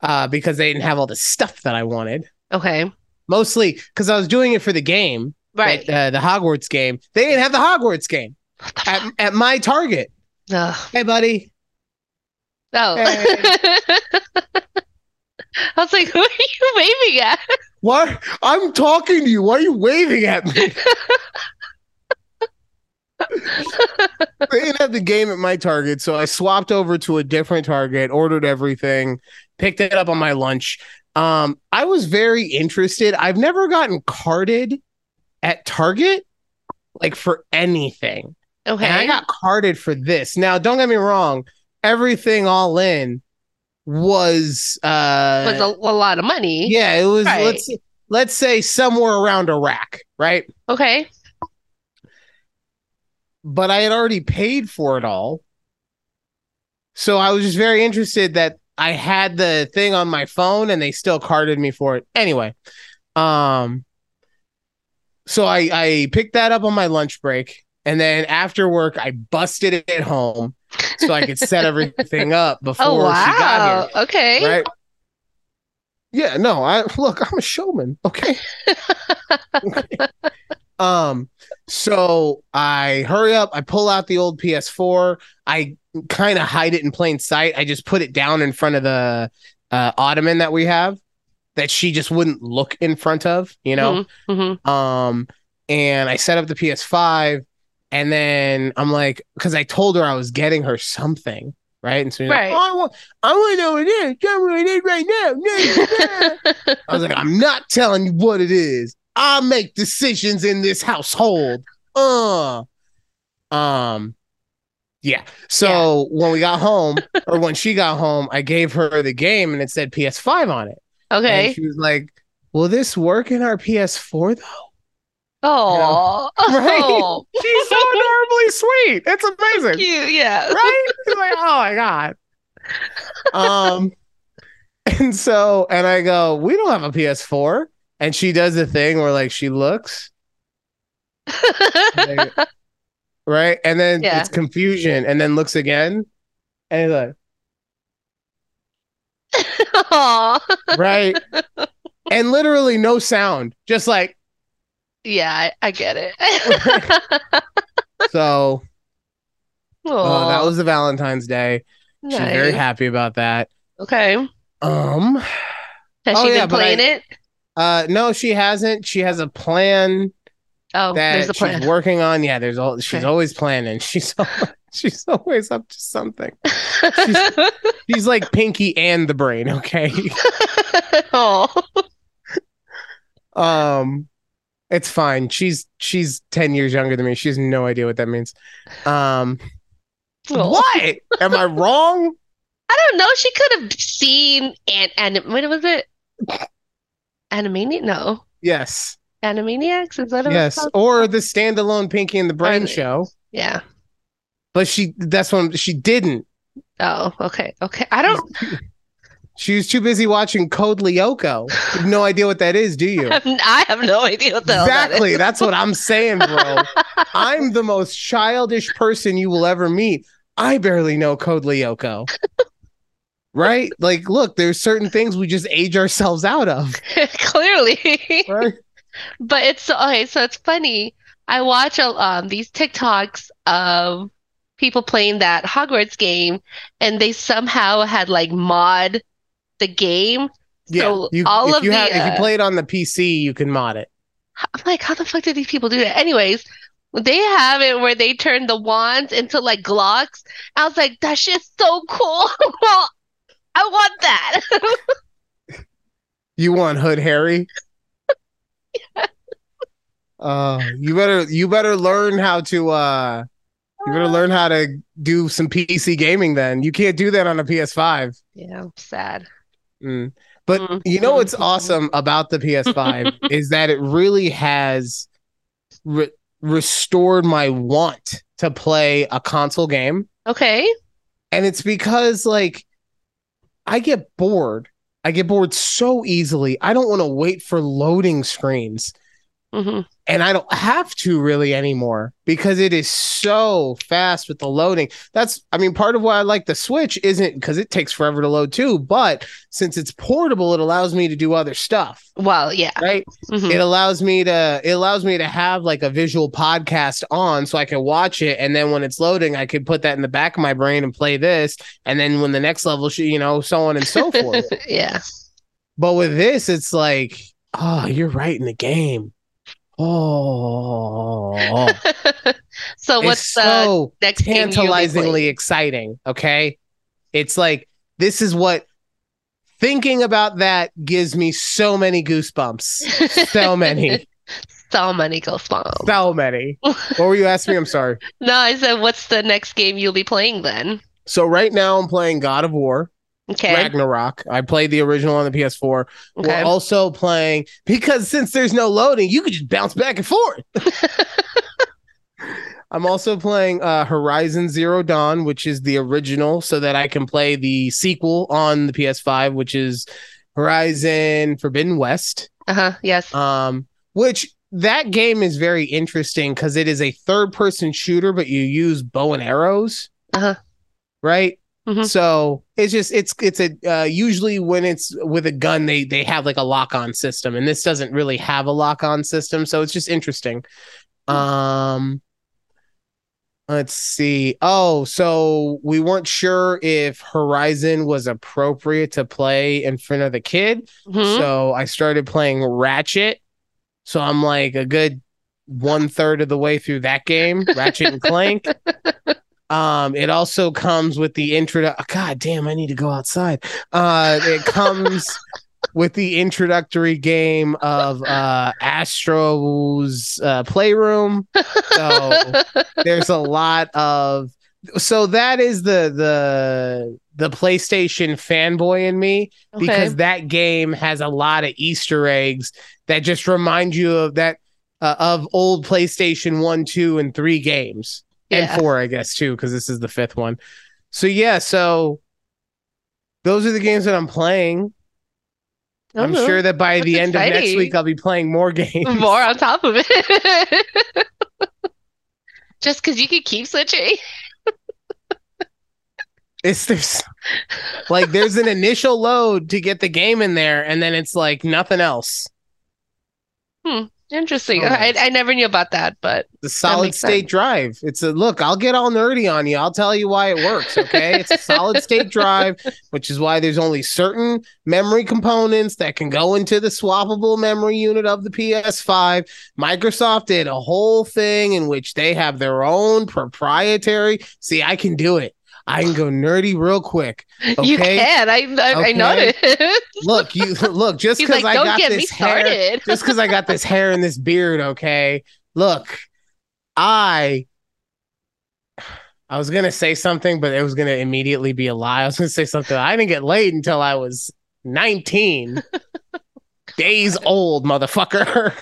uh because they didn't have all the stuff that I wanted. Okay. Mostly because I was doing it for the game, Right. uh, the Hogwarts game. They didn't have the Hogwarts game at, at my Target. Ugh. Hey, buddy. Oh. Hey. I was like, who are you waving at? What? I'm talking to you. Why are you waving at me? they didn't have the game at my Target, so I swapped over to a different Target, ordered everything, picked it up on my lunch. Um, I was very interested. I've never gotten carded at Target, like for anything. Okay. And I got carded for this. Now, don't get me wrong, everything all in was uh was a, a lot of money. yeah, it was Right. let's let's say somewhere around a rack, right? Okay. But I had already paid for it all. So I was just very interested that I had the thing on my phone and they still carded me for it. Anyway, um so I I picked that up on my lunch break and then after work I busted it at home so I could set everything up before Oh she got wow. here. Okay. right? Yeah, no, I look, I'm a showman, okay? um, so I hurry up, I pull out the old PS4, I kind of hide it in plain sight. I just put it down in front of the uh ottoman that we have that she just wouldn't look in front of, you know. Mhm. Um, and I set up the PS5, and then I'm like, because I told her I was getting her something, right? And so she's Right. like, oh, I want, I want to know what it is. Tell me what it is right now. I was like, I'm not telling you what it is. I make decisions in this household. Uh, um, yeah. So when we got home, or when she got home, I gave her the game, and it said PS5 on it. And okay. she was like, "Will this work in our PS4 though?" Oh. Right? Oh. She's so adorably sweet. It's amazing, Cute. Yeah. right? She's like, "Oh my god." Um, and so, and I go, "We don't have a PS4," and she does the thing where like she looks, like, right, and then Yeah. it's confusion, and then looks again, and like, right, and literally no sound, just like Yeah, I, I get it. so. Oh, that was the Valentine's Day. She's very happy about that. Okay. Um, Has Oh, she yeah, been but I- playing it? uh, no, she hasn't. She has a plan Oh, there's a plan. she's working on. Yeah, there's all. She's Okay. always planning. She's al- she's always up to something. She's like Pinky and the Brain. Okay. oh, Um, it's fine. She's she's ten years younger than me. She has no idea what that means. Um, Oh. what? Am I wrong? I don't know. She could have seen and and when was it? Animaniac? No, Yes. Animaniacs. Is that Yes. Or the standalone Pinky and the Brain show. Yeah. But she that's when she didn't. Oh, okay, okay. I don't. She was too busy watching Code Lyoko. No idea what that is, do you? I have no idea what the that exactly. That's what I'm saying, bro. I'm the most childish person you will ever meet. I barely know Code Lyoko. right? Like, look, there's certain things we just age ourselves out of. Clearly. Right? But it's okay, so it's funny. I watch um these TikToks of people playing that Hogwarts game, and they somehow had like mod the game. Yeah. So you, all if of you the have, if uh, you play it on the PC, you can mod it. I'm like, how the fuck did these people do that? Anyways, they have it where they turn the wands into like Glocks. I was like, that shit's so cool. Well, I want that. You want Hood Harry? yeah. Uh, you better you better learn how to uh you better learn how to do some PC gaming then. You can't do that on a PS5. Yeah, I'm sad. Mm. But Mm, you know what's awesome about the PS5 is that it really has re- restored my want to play a console game. Okay. And it's because like I get bored. I get bored so easily. I don't want to wait for loading screens hmm and I don't have to really anymore because it is so fast with the loading. That's, I mean, part of why I like the Switch isn't because it takes forever to load too, but since it's portable, it allows me to do other stuff, Well, yeah. right? Mhm. It allows me to, it allows me to have like a visual podcast on so I can watch it, and then when it's loading, I can put that in the back of my brain and play this, and then when the next level, sh- you know, so on and so forth. yeah. But with this, it's like, oh, you're right in the game. Oh, so it's what's the so next you'll be tantalizingly exciting. Okay. It's like, this is what thinking about that gives me so many goosebumps. So many. so many goosebumps. so many. What were you asking me? I'm sorry. No, I said, what's the next game you'll be playing then? So, right now, I'm playing God of War, Okay. Ragnarok. I played the original on the PS4. Okay. We're also playing because since there's no loading, you can just bounce back and forth. I'm also playing uh, Horizon Zero Dawn, which is the original, so that I can play the sequel on the PS5, which is Horizon Forbidden West. uh-huh. Yes. Um, which that game is very interesting because it is a third person shooter, but you use bow and arrows, Uh-huh. right? Mhm. So it's just it's it's a uh, usually when it's with a gun they they have like a lock on system, and this doesn't really have a lock on system, so it's just interesting. Um, let's see. Oh, so we weren't sure if Horizon was appropriate to play in front of the kid. Mhm. So I started playing Ratchet. So I'm like a good one third of the way through that game, Ratchet and Clank. Um, it also comes with the intro. God damn, I need to go outside. Uh, it comes with the introductory game of uh Astro's uh, Playroom. So there's a lot of so that is the the the PlayStation fanboy in me okay. because that game has a lot of Easter eggs that just remind you of that uh, of old PlayStation 1, 2 and 3 games yeah. and 4 I guess too cuz this is the fifth one. So yeah, so those are the games that I'm playing. I'm Oh, sure that by the end of next week I'll be playing more games. more on top of it. Just because you could keep switching. It's there's like there's an initial load to get the game in there and then it's like nothing else. Hmm. Interesting. So I. I never knew about that, but The solid state sense. drive. It's a look, I'll get all nerdy on you. I'll tell you why it works, okay? it's a solid state drive, which is why there's only certain memory components that can go into the swappable memory unit of the PS5. Microsoft did a whole thing in which they have their own proprietary. See, I can do it. I can go nerdy real quick. you can. I I, I noticed. Look, you look just because like, I got get me this hair, just because I got this hair and this beard, okay? Look, I I was gonna say something, but it was gonna immediately be a lie. I was gonna say something. I didn't get laid until I was 19. Days old, motherfucker.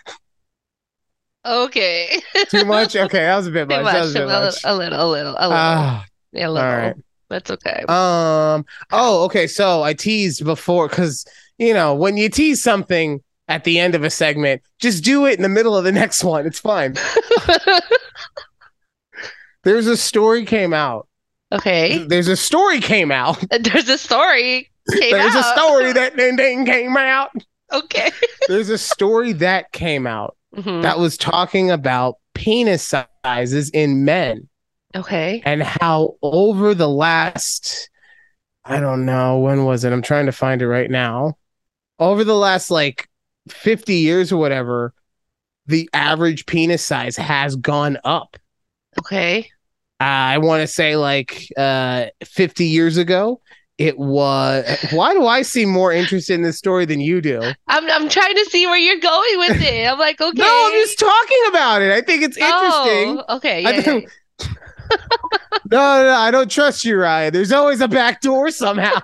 Okay. Too much? Okay, that was a bit much. Much. a bit little, much. a little, a little, a little. Ah, a little. right. That's okay. Um. Oh, okay. So I teased before because you know when you tease something at the end of a segment, just do it in the middle of the next one. It's fine. There's a story came out. okay. There's a story came out. There's a story. Came There's a story that ding ding came out. Okay. There's a story that came out Mhm. that was talking about penis sizes in men Okay. and how over the last I don't know when was it? I'm trying to find it right now. Over the last like 50 years or whatever, the average penis size has gone up. Okay. Uh, I want to say like uh 50 years ago, it was why do I seem more interested in this story than you do? I'm I'm trying to see where you're going with it. I'm like, okay. No, I'm just talking about it. I think it's interesting. Oh, okay. I Yeah, yeah, think- No, no, no, I don't trust you, Ryan. There's always a back door somehow.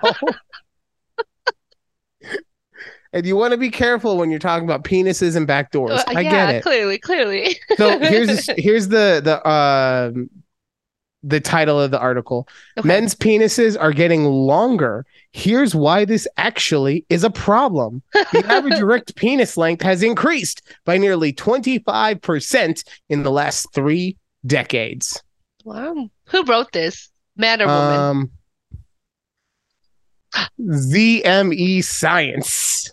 and you want to be careful when you're talking about penises and back doors. Uh, I yeah, get it. Clearly, clearly. So here's the, here's the the um the title of the article. Okay. Men's penises are getting longer. Here's why this actually is a problem. The average erect penis length has increased by nearly 25% in the last three decades. Wow. Who wrote this? Man or woman? Um, ZME E Science.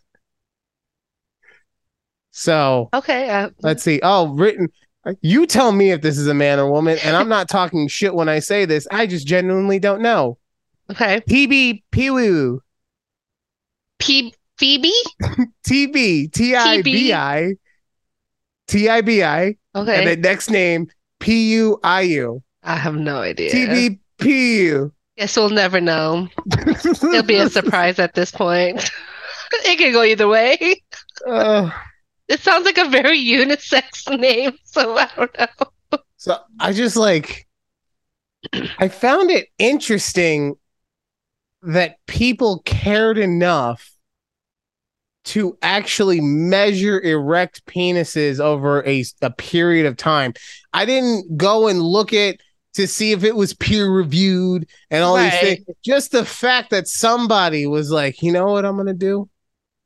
So okay. Uh, let's see. Oh, written. You tell me if this is a man or woman, and I'm not talking shit when I say this. I just genuinely don't know. okay. PB Piwu P- Phoebe? TB T I B I T I B I, Okay. and the next name P U I U I have no idea. T B P U. Guess we'll never know. It'll be a surprise at this point. it can go either way. Uh, It sounds like a very unisex name, so I don't know. So I just like I found it interesting that people cared enough to actually measure erect penises over a, a period of time. I didn't go and look at to see if it was peer reviewed and all these things. Just the fact that somebody was like, you know what I'm gonna do?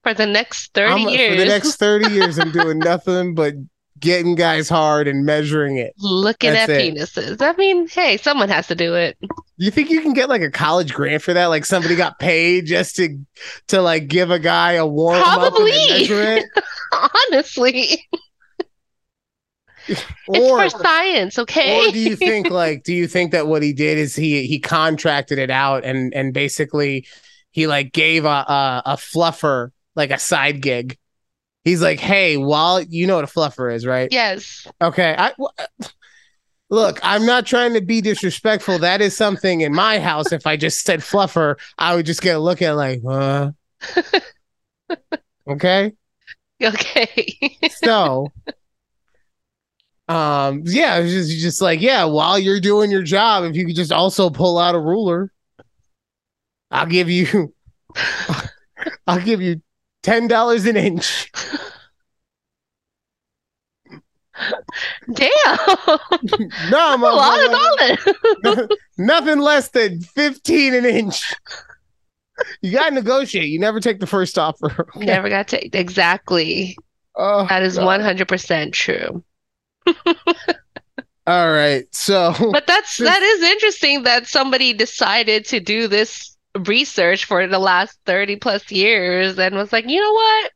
For the next 30 I'm- years, For the next 30 years, I'm doing nothing but getting guys hard and measuring it. looking That's at it. penises. I mean, hey, someone has to do it. You think you can get like a college grant for that? Like somebody got paid just to to like give a guy a warm up and Probably. measure it, Honestly, or it's for science, okay? or do you think like do you think that what he did is he he contracted it out and and basically he like gave a a, a fluffer like a side gig. He's like, hey, while you know what a fluffer is, right? yes. Okay. I w- look. I'm not trying to be disrespectful. That is something in my house. If I just said fluffer, I would just get a look at like, uh. okay. Okay. So, um, yeah, it's just just like yeah. While you're doing your job, if you could just also pull out a ruler, I'll give you. I'll give you ten dollars an inch. Damn. No, a lot of dollars. Nothing less than 15 an inch. You gotta negotiate. You never take the first offer. Okay. Never got to exactly. Oh, That is God. one hundred percent true. All right. So But that's that is interesting that somebody decided to do this research for the last 30 plus years and was like, you know what?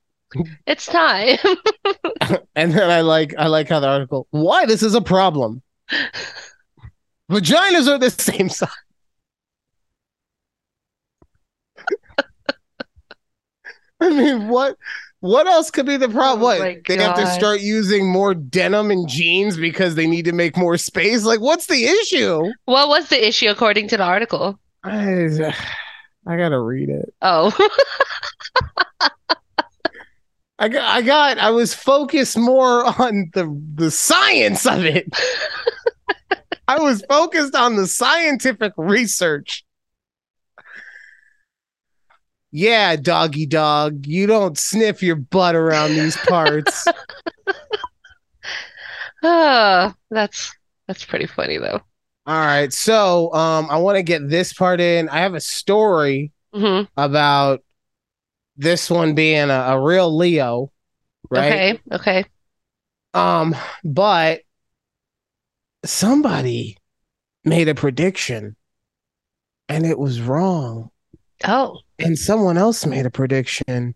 It's time. and then I like I like how the article why this is a problem. Vaginas are the same size. I mean, what what else could be the problem? Oh what my they have to start using more denim and jeans because they need to make more space. Like, what's the issue? What was the issue according to the article? I, I gotta read it. Oh, I got, I got, I was focused more on the the science of it. I was focused on the scientific research. Yeah, doggy dog, you don't sniff your butt around these parts. Ah, that's that's pretty funny though. All right, so um, I want to get this part in. I have a story hmm about this one being a, a real Leo, right? Okay, okay. Um, but somebody made a prediction and it was wrong. Oh, And someone else made a prediction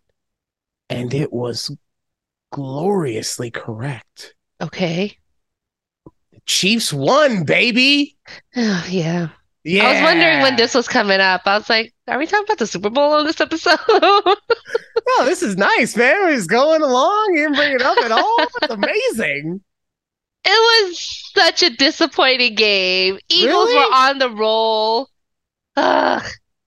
and it was gloriously correct. okay. The Chiefs won, baby. Oh, yeah. Yeah. I was wondering when this was coming up. I was like, are we talking about the Super Bowl on this episode? Oh, this is nice, man. We're just going along. You didn't bring it up at all. It's amazing. It was such a disappointing game. Eagles Really? were on the roll. Ugh.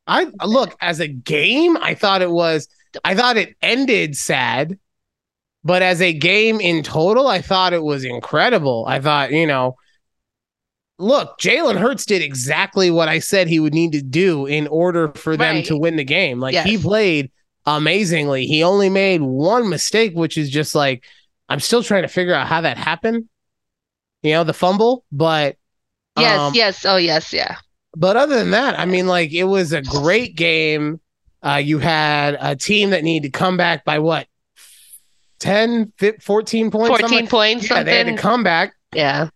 I look as a game, I thought it was I thought it ended sad, but as a game in total, I thought it was incredible. I thought, you know, look, Jalen Hurts did exactly what I said he would need to do in order for them Right. to win the game. Like he played amazingly. He only made one mistake, which is just like I'm still trying to figure out how that happened. You know, the fumble, but Yes, Um, yes. Oh, yes, yeah. But other than that, I mean, like it was a great game. Uh, you had a team that needed to come back by what 10, 15, 14 points? 14 like- points, Yeah, they had to something. come back. Yeah.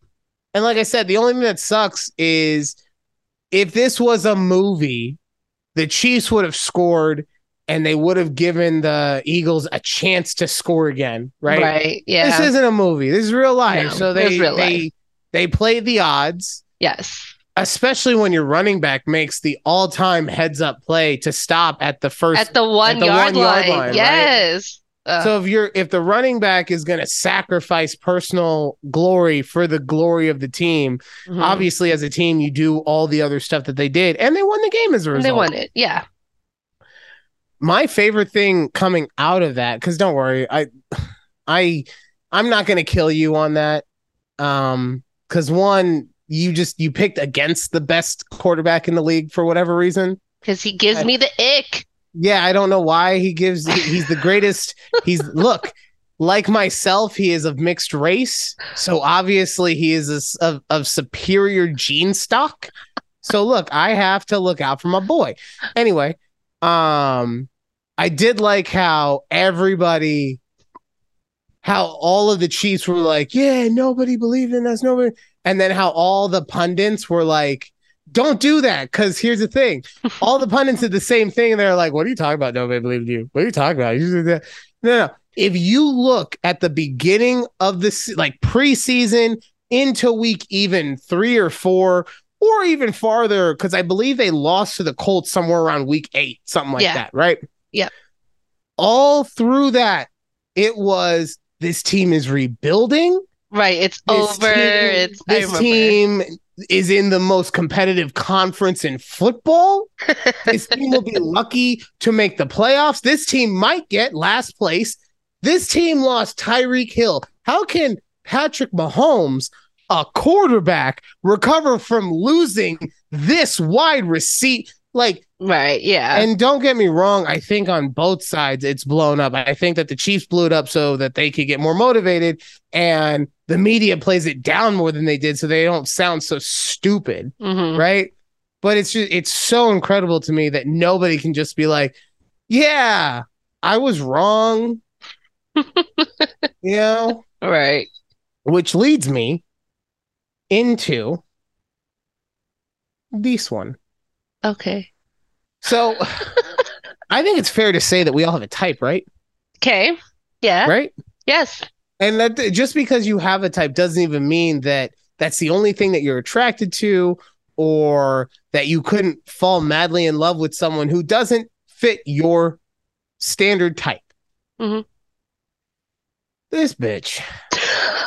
And like I said, the only thing that sucks is if this was a movie, the Chiefs would have scored and they would have given the Eagles a chance to score again, right? Right. Yeah. This isn't a movie. This is real life. No, so they they life. they played the odds, yes. Especially when your running back makes the all-time heads-up play to stop at the first At the one, the yard, one yard line. line, right? Yes. Uh, So if you're if the running back is going to sacrifice personal glory for the glory of the team, mhm. obviously as a team you do all the other stuff that they did and they won the game as a result. they won it. Yeah. My favorite thing coming out of that cuz don't worry, I I I'm not going to kill you on that. Um cuz one you just you picked against the best quarterback in the league for whatever reason. Because he gives I- me the ick. Yeah, I don't know why he gives. He's the greatest. He's look like myself. He is of mixed race, so obviously he is a of of superior gene stock. So look, I have to look out for my boy. Anyway, um, I did like how everybody, how all of the Chiefs were like, yeah, nobody believed in us, nobody, and then how all the pundits were like. Don't do that because here's the thing all the pundits did the same thing. And they're like, "What are you talking about? Nobody believed you. What are you talking about?" You that. No, no. If you look at the beginning of this, like preseason into week even three or four, or even farther, because I believe they lost to the Colts somewhere around week eight, something like Yeah. that, right? yeah All through that, it was this team is rebuilding. Right. It's This over. team- it's this team is in the most competitive conference in football. this team will be lucky to make the playoffs. This team might get last place. This team lost Tyreek Hill. How can Patrick Mahomes, a quarterback, recover from losing this wide receipt? Like, Right. Yeah. and don't get me wrong, I think on both sides it's blown up. I think that the Chiefs blew it up so that they could get more motivated, and the media plays it down more than they did so they don't sound so stupid, Mhm. right? But it's just it's so incredible to me that nobody can just be like, "Yeah, I was wrong," you know. Right. Which leads me into this one. Okay. So I think it's fair to say that we all have a type, right? Okay. Yeah. Right? Yes. And that just because you have a type doesn't even mean that that's the only thing that you're attracted to or that you couldn't fall madly in love with someone who doesn't fit your standard type. Mm-hmm. This bitch,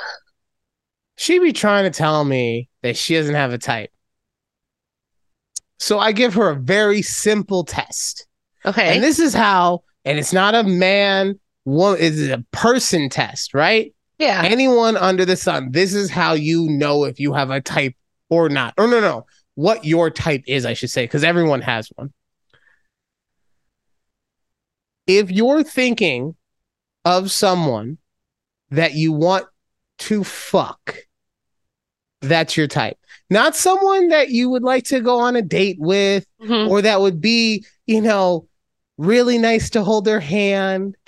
she be trying to tell me that she doesn't have a type. So I give her a very simple test. Okay. And this is how, and it's not a man, woman, it's a person test, right? yeah. Anyone under the sun, this is how you know if you have a type or not. Or no, no, what your type is, I should say, because everyone has one. If you're thinking of someone that you want to fuck, that's your type. Not someone that you would like to go on a date with, Mhm. or that would be, you know, really nice to hold their hand.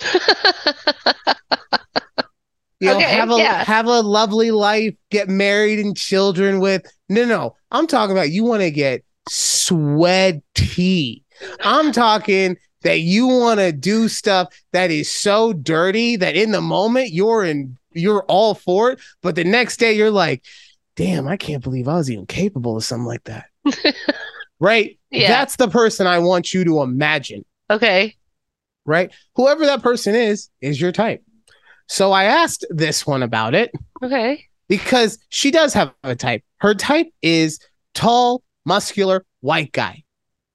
You know, Okay, have a yeah. have a lovely life, get married and children with. No, no, I'm talking about you want to get sweaty. I'm talking that you want to do stuff that is so dirty that in the moment you're in you're all for it, but the next day you're like, damn, I can't believe I was even capable of something like that. right? Yeah. That's the person I want you to imagine, okay. right? Whoever that person is, is your type. So I asked this one about it Okay. because she does have a type. Her type is tall, muscular, white guy.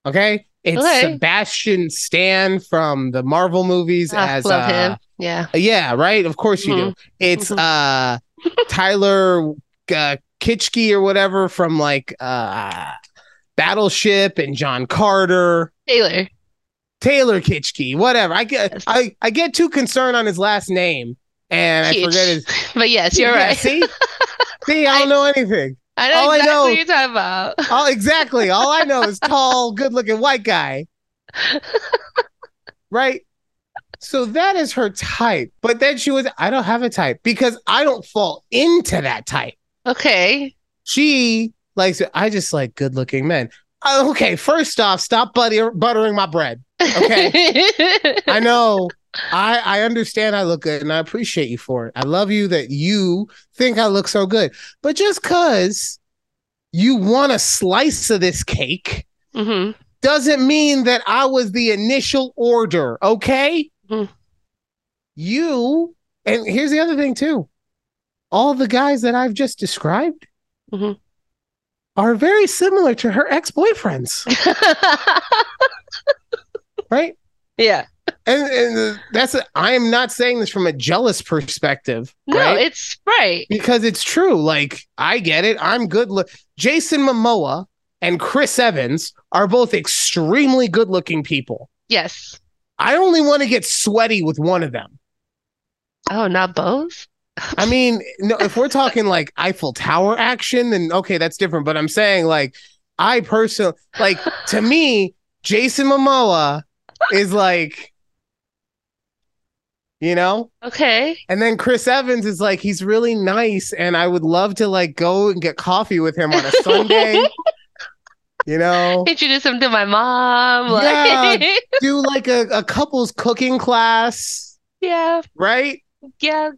Okay. It's Okay. Sebastian Stan from the Marvel movies Ah, as love uh, him. Yeah. yeah, right. Of course you do. It's Mhm. uh Tyler uh, Kitschke or whatever from like uh Battleship and John Carter. Taylor. Taylor Kitschke, whatever. I get Yes. I, I get too concerned on his last name and I forget his But yes, you're Yeah, right. See? See, I don't know anything. I know All I exactly know- what you're talking about. Oh, exactly. All I know is tall, good-looking white guy. Right? So that is her type. But then she was, I don't have a type because I don't fall into that type. Okay. She likes, I just like good-looking men. Uh, okay, first off, stop butter, buttering my bread. Okay. I know. I I understand I look good and I appreciate you for it. I love you that you think I look so good. But just cuz you want a slice of this cake mm-hmm. doesn't mean that I was the initial order, okay? Mhm. You and here's the other thing too. All the guys that I've just described Mhm. are very similar to her ex-boyfriends, right? yeah. And, and that's I am not saying this from a jealous perspective, No, right? it's right. because it's true. Like I get it. I'm good. Look, Jason Momoa and Chris Evans are both extremely good-looking people. Yes. I only want to get sweaty with one of them. Oh, not both? I mean, no, if we're talking like Eiffel Tower action, then okay, that's different. But I'm saying like I personally like to me, Jason Momoa is like, you know, Okay. and then Chris Evans is like he's really nice, and I would love to like go and get coffee with him on a Sunday. you know, Introduce him to my mom. Yeah. Do like a, a couple's cooking class, yeah. right? Yeah.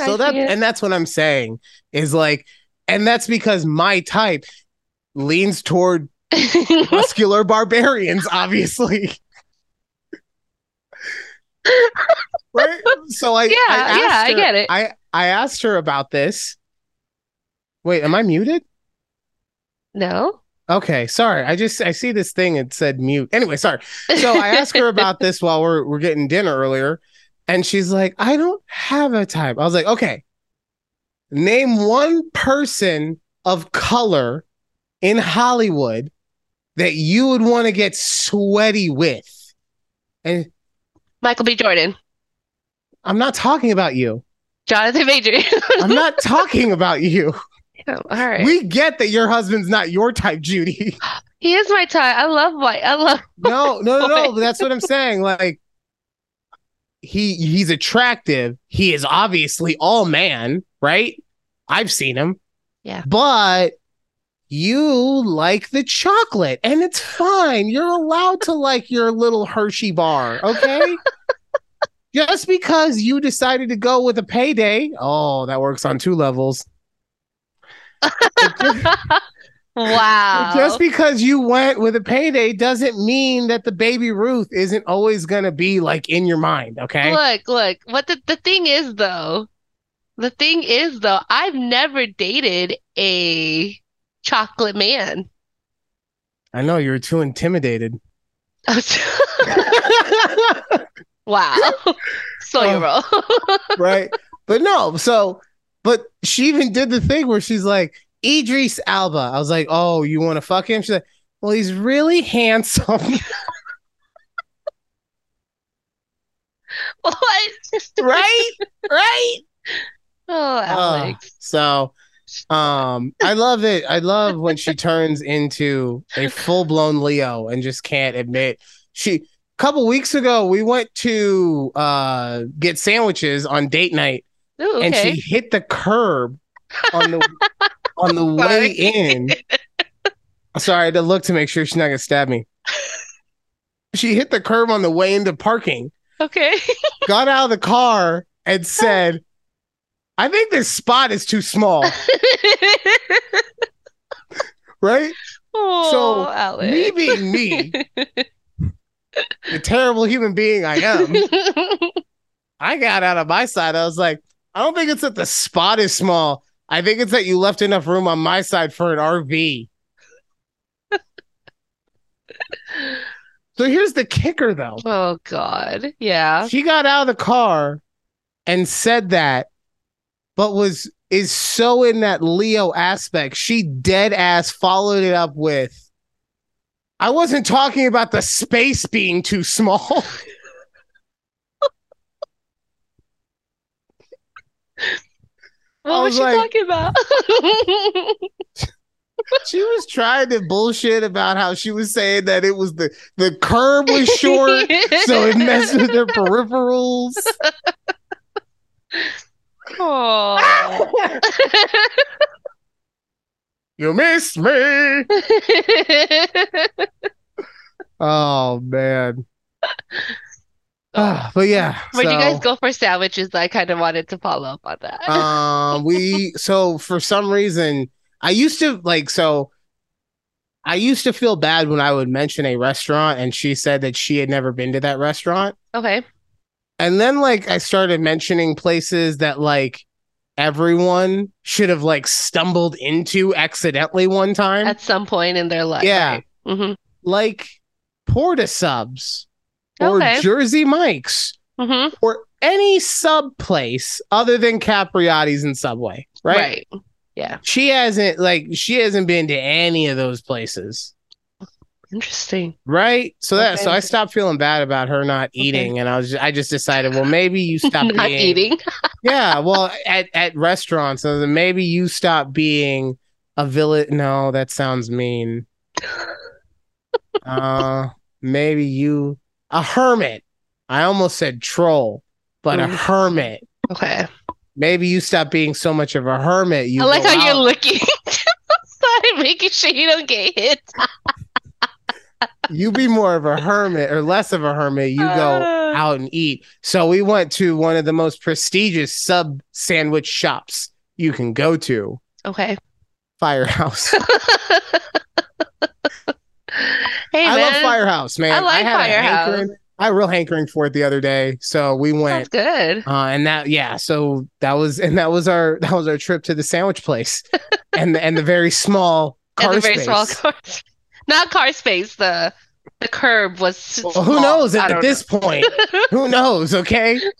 I So that and that's what I'm saying is like, and that's because my type leans toward muscular barbarians, obviously. right? So I Yeah, I asked yeah, I get it. I I asked her about this. Wait, am I muted? no. Okay, sorry. I just I see this thing it said mute. Anyway, sorry. So I asked her about this while we're we're getting dinner earlier, and she's like, "I don't have a type." I was like, "Okay, name one person of color in Hollywood that you would want to get sweaty with." And Michael B. Jordan. I'm not talking about you. Jonathan Major. I'm not talking about you. Oh, all right. We get that your husband's not your type, Judy. he is my type. I love white. I love. No, no, no, no. That's what I'm saying. Like he he's attractive. He is obviously all man, right? I've seen him. Yeah. But you like the chocolate and it's fine. You're allowed to like your little Hershey bar, okay? Just because you decided to go with a payday. Oh, that works on two levels. wow. Just because you went with a payday doesn't mean that the baby Ruth isn't always going to be like in your mind, okay? Look, look. What the the thing is though, the thing is though, I've never dated a chocolate man. I know you're too intimidated. wow. So you oh. roll. right? But no, so but she even did the thing where she's like, Idris Elba. I was like, Oh, you want to fuck him? She's like, Well, he's really handsome, what? right? Right? Oh, Uh, so um I love it. I love when she turns into a full-blown Leo and just can't admit she a couple weeks ago we went to uh get sandwiches on date night Ooh, and she hit the curb on the on the way in. Sorry, I had to look to make sure she's not gonna stab me. She hit the curb on the way into parking, Okay. got out of the car, and said, I think this spot is too small, right? oh, me Alex. being me, the terrible human being I am, I got out of my side. I was like, I don't think it's that the spot is small. I think it's that you left enough room on my side for an RV. so here's the kicker though. oh God. Yeah. She got out of the car and said that, but was is so in that Leo aspect. She dead ass followed it up with I wasn't talking about the space being too small. What was was she like- talking about? she was trying to bullshit about how she was saying that it was the the curb was short, so it messed with their peripherals. Aw. you missed me. Oh man. Ah, but yeah. Where'd you guys go for sandwiches? I kind of wanted to follow up on that. um we so for some reason I used to like so I used to feel bad when I would mention a restaurant and she said that she had never been to that restaurant. okay. And then like I started mentioning places that like everyone should have like stumbled into accidentally one time. At some point in their life. yeah. hmm Like Port of Subs or Okay. Jersey Mike's hmm or any sub place other than Capriotti's and Subway, right? Right. Yeah. She hasn't like she hasn't been to any of those places. Interesting. Right. So that so I stopped feeling bad about her not eating and I was just, I just decided, well, maybe you stop Not being eating. Yeah, well, at at restaurants, so maybe you stop being a villain. No, that sounds mean. uh maybe you a hermit. I almost said troll, but a Mm. hermit. Okay. Maybe you stop being so much of a hermit. You I like how you're out- looking. Sorry, making sure you don't get hit. you be more of a hermit or less of a hermit. You go Uh. out and eat. So we went to one of the most prestigious sub sandwich shops you can go to, Okay. Firehouse. hey I man, love Firehouse, man. I like had Firehouse. I had a real hankering for it the other day, so we went. good. Uh, and that, yeah, so that was, and that was our, that was our trip to the sandwich place, and the, and the very small car And the very space. small car, not car space. The the curb was. Well, who knows I at, don't this point? who knows? Okay.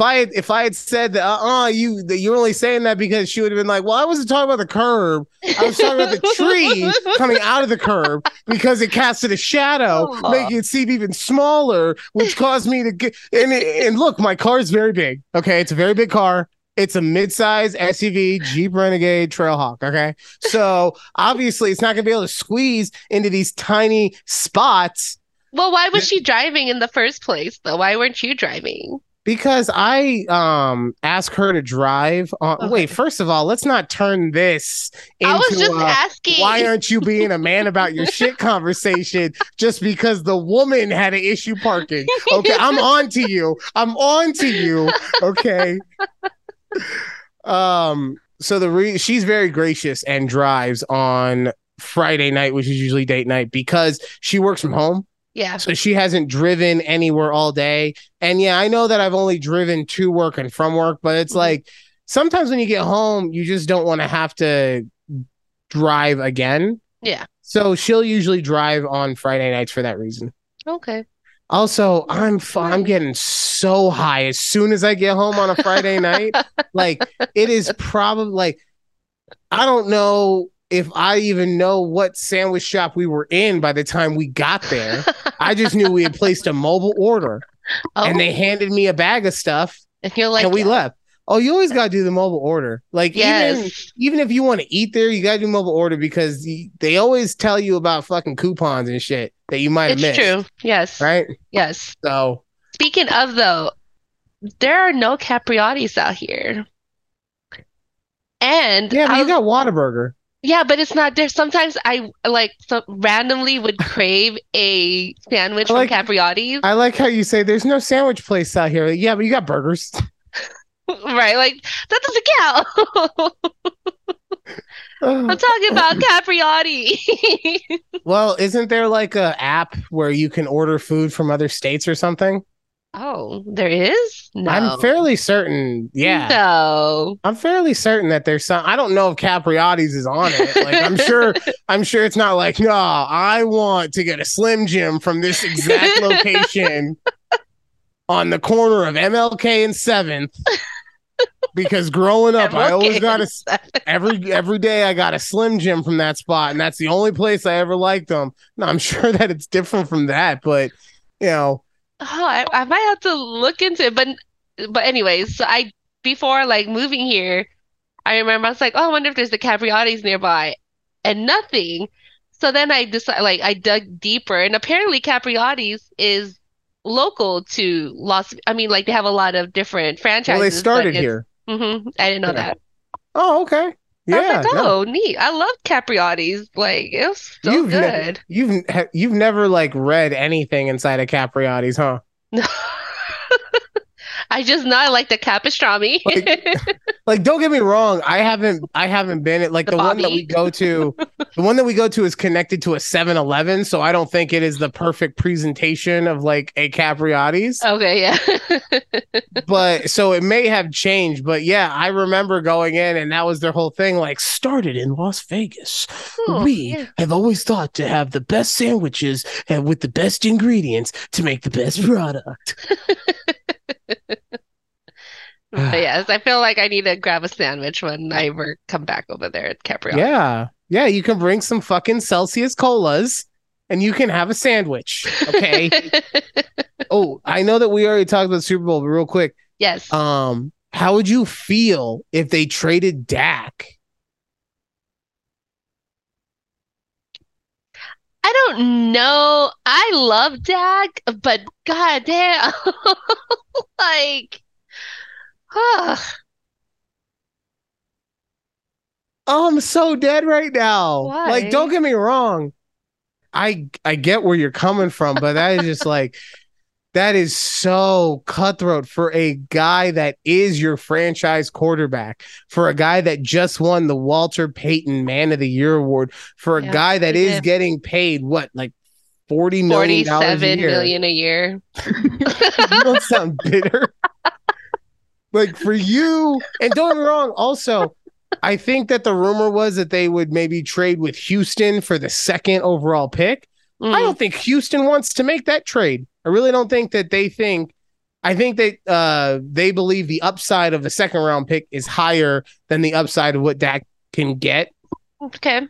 if I had, if I had said that, uh, uh you that you're only saying that because she would have been like, well, I wasn't talking about the curb. I was talking about the tree coming out of the curb because it casted a shadow, making it seem even smaller, which caused me to get. And and look, my car is very big. Okay, it's a very big car. It's a mid-size SUV Jeep Renegade Trailhawk. Okay, so obviously it's not gonna be able to squeeze into these tiny spots Well, why was she driving in the first place, though? Why weren't you driving? Because I um asked her to drive. On, Okay. Wait, first of all, let's not turn this into I was just a, asking. why aren't you being a man about your shit conversation just because the woman had an issue parking. Okay, I'm on to you. I'm on to you. Okay. Um so the re- she's very gracious and drives on Friday night, which is usually date night because she works from home. Yeah. So she hasn't driven anywhere all day. And yeah, I know that I've only driven to work and from work, but it's Mhm. like sometimes when you get home, you just don't want to have to drive again. Yeah. So she'll usually drive on Friday nights for that reason. Okay. Also, I'm f- I'm getting so high as soon as I get home on a Friday night. Like it is probably like I don't know if I even know what sandwich shop we were in by the time we got there. I just knew we had placed a mobile order oh, and they oh. handed me a bag of stuff and you're like, and we yeah. left. Oh, you always got to do the mobile order. Like even Yes. even if you want to eat there, you got to do mobile order because they always tell you about fucking coupons and shit that you might have missed. true. Yes. Right? Yes. So, Speaking of though, there are no Capriottis out here. And yeah, but I you was- got Whataburger. Yeah, but it's not there. Sometimes I like so randomly would crave a sandwich I like- from Capriotti's. I like how you say there's no sandwich place out here. Yeah, but you got burgers. Right? Like that doesn't count. I'm talking about Capriotti. well, isn't there like a app where you can order food from other states or something? Oh, there is? No. I'm fairly certain. Yeah. No. I'm fairly certain that there's some. I don't know if Capriotti's is on it. Like I'm sure. I'm sure it's not like no. I want to get a Slim Jim from this exact location on the corner of MLK and Seventh. Because growing up, I always got a every every day I got a Slim Jim from that spot, and that's the only place I ever liked them. No, I'm sure that it's different from that, but you know, Oh, I, I might have to look into it. But but anyways, so I before like moving here, I remember I was like, oh, I wonder if there's the Capriotti's nearby. and nothing. So then I decided, like, I dug deeper, and apparently Capriotti's is local to Los. I mean, like they have a lot of different franchises. Well, they started here. Mhm. I didn't know Yeah. that. Oh, okay. I was Yeah. like, no. oh, neat. I love Capriotti's. Like, it was so You've ne- good. You've ha- you've never like read anything inside of Capriotti's, huh? I just know I like the capastrami. Like, don't get me wrong. I haven't I haven't been at like The the, one that we go to. the one that we go to is connected to a 7-Eleven, so I don't think it is the perfect presentation of like a Capriotti's. okay, yeah. but so it may have changed. But yeah, I remember going in and that was their whole thing. Like, started in Las Vegas. Oh, we yeah. have always thought to have the best sandwiches and with the best ingredients to make the best product. Yes, I feel like I need to grab a sandwich when I ever come back over there at Capriotti's. Yeah. Yeah. You can bring some fucking Celsius colas and you can have a sandwich. Okay. oh, I know that we already talked about the Super Bowl, but real quick. yes. Um, how would you feel if they traded Dak? I don't know. I love Dak, but goddamn, like, Oh, I'm so dead right now. Why? Like, don't get me wrong. I I get where you're coming from, but that is just like that is so cutthroat for a guy that is your franchise quarterback, for a guy that just won the Walter Payton Man of the Year award, for a Yeah, guy that is did. getting paid what like forty million dollars a year. million a year. you don't sound bitter. like for you, and don't get me wrong, also, I think that the rumor was that they would maybe trade with Houston for the second overall pick. I Mm. don't think Houston wants to make that trade. I really don't think that they think. I think that uh, they believe the upside of a second round pick is higher than the upside of what Dak can get. Okay.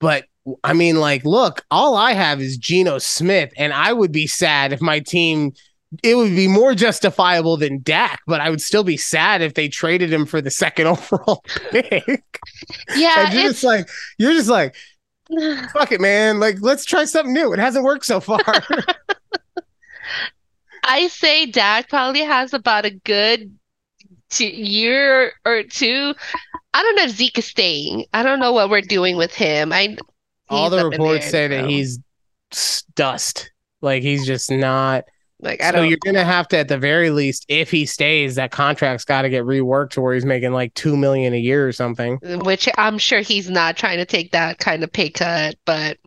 But I mean, like, look, all I have is Geno Smith, and I would be sad if my team. It would be more justifiable than Dak, but I would still be sad if they traded him for the second overall pick. Yeah, Like, you're it's just like, you're just like, fuck it, man. Like, let's try something new. It hasn't worked so far. I say Dak probably has about a good two, year or two. I don't know if Zeke is staying. I don't know what we're doing with him. I All the reports there, say that he's dust. Like he's just not. Like I So don't you're gonna have to, at the very least, if he stays, that contract's got to get reworked to where he's making like two million a year or something. which I'm sure he's not trying to take that kind of pay cut, but it's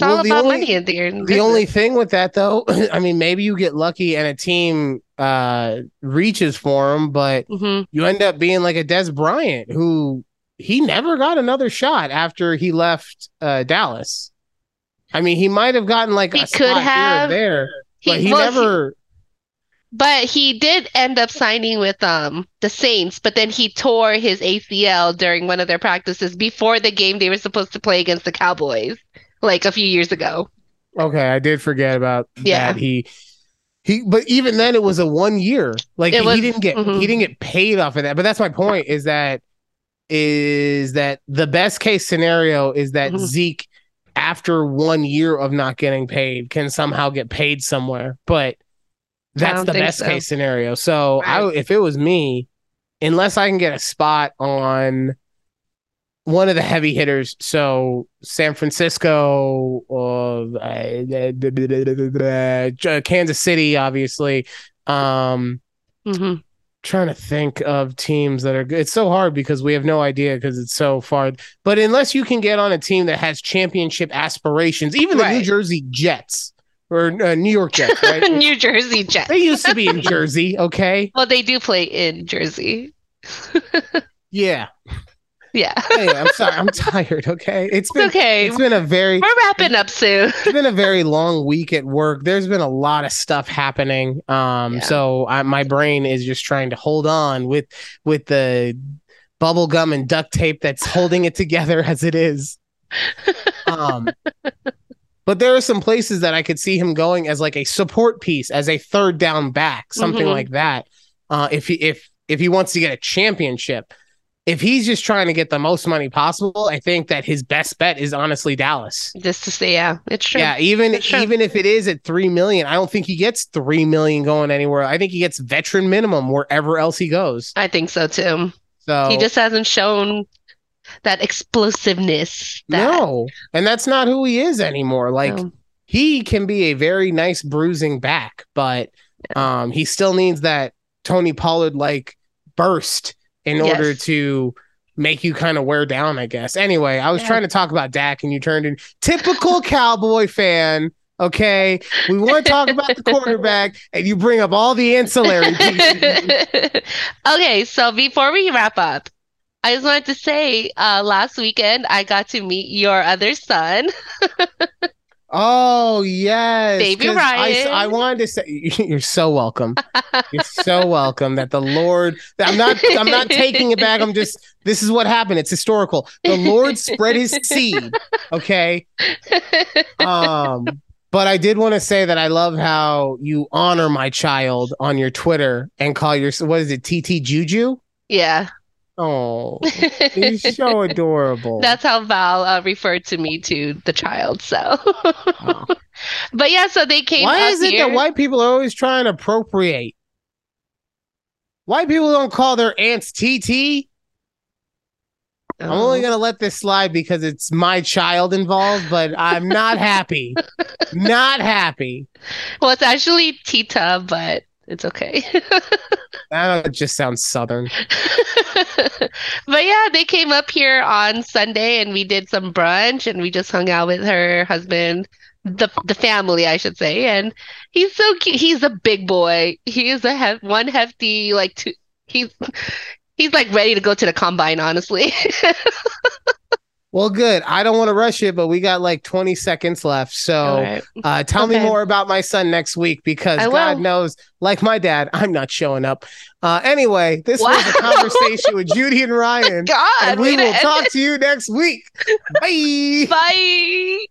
Well, all about only- money in there. The only thing with that, though, I mean, maybe you get lucky and a team uh reaches for him, but Mhm. you end up being like a Dez Bryant, who he never got another shot after he left uh Dallas. I mean, he might have gotten like He a could spot have. here there, but he, well, never. But he did end up signing with um the Saints, but then he tore his ACL during one of their practices before the game they were supposed to play against the Cowboys, like a few years ago. Okay, I did forget about Yeah. that. He he, but even then, it was a one year. Like It he didn't get mhm. he didn't get paid off of that. But that's my point. Is that is that the best case scenario is that Mhm. Zeke, after one year of not getting paid, can somehow get paid somewhere. But that's the best so. case scenario. So I, if it was me, unless I can get a spot on one of the heavy hitters, so San Francisco or uh, Kansas City, obviously. Um, hmm trying to think of teams that are good. It's so hard because we have no idea because it's so far. But unless you can get on a team that has championship aspirations, even the New Jersey Jets or uh, New York Jets, right? New Jersey Jets. they used to be in Jersey, okay? Well, they do play in Jersey. Yeah. Yeah. Hey, I'm sorry. I'm tired, okay? It's been okay. it's been a very We're wrapping up soon. it's been a very long week at work. There's been a lot of stuff happening. Um, Yeah. so I, my brain is just trying to hold on with with the bubble gum and duct tape that's holding it together as it is. Um, but there are some places that I could see him going as like a support piece, as a third down back, something Mhm. like that. Uh, if he if if he wants to get a championship. If he's just trying to get the most money possible, I think that his best bet is honestly Dallas. Just to say, yeah, it's true. Yeah, even true. even if it is at three million, I don't think he gets three million going anywhere. I think he gets veteran minimum wherever else he goes. I think so too. So He just hasn't shown that explosiveness. That, no, and that's not who he is anymore. Like um, he can be a very nice bruising back, but um, he still needs that Tony Pollard like burst in order to make you kind of wear down, I guess. Anyway, I was Yeah. trying to talk about Dak and you turned in typical cowboy fan. Okay. We want to talk about the quarterback and you bring up all the ancillary pieces. okay, so before we wrap up, I just wanted to say uh, last weekend I got to meet your other son. Oh yes, Baby 'cause I, Ryan. I wanted to say you're so welcome. You're so welcome. That the Lord, I'm not, I'm not taking it back. I'm just. This is what happened. It's historical. The Lord spread His seed. Okay. Um. But I did want to say that I love how you honor my child on your Twitter and call your what is it TT Juju? yeah. Oh, he's so adorable. That's how Val uh, referred to me to the child. So, but yeah, so they came Why is it here. that white people are always trying to appropriate? White people don't call their aunts TT. I'm only Oh. gonna let this slide because it's my child involved, but I'm not happy. not happy. Well, it's actually Tita, but it's okay. That uh, just sounds southern. But yeah, they came up here on Sunday and we did some brunch and we just hung out with her husband, the the family, I should say. And he's so cute. He's a big boy. He is a hef one hefty, like two. He's he's like ready to go to the combine, honestly. Well, good. I don't want to rush it, but we got like 20 seconds left. So All right. uh, tell me more about my son next week because I God will. knows, like my dad, I'm not showing up. Uh, anyway, this was a conversation with Judy and Ryan. God, and we will talk it. to you next week. Bye. Bye.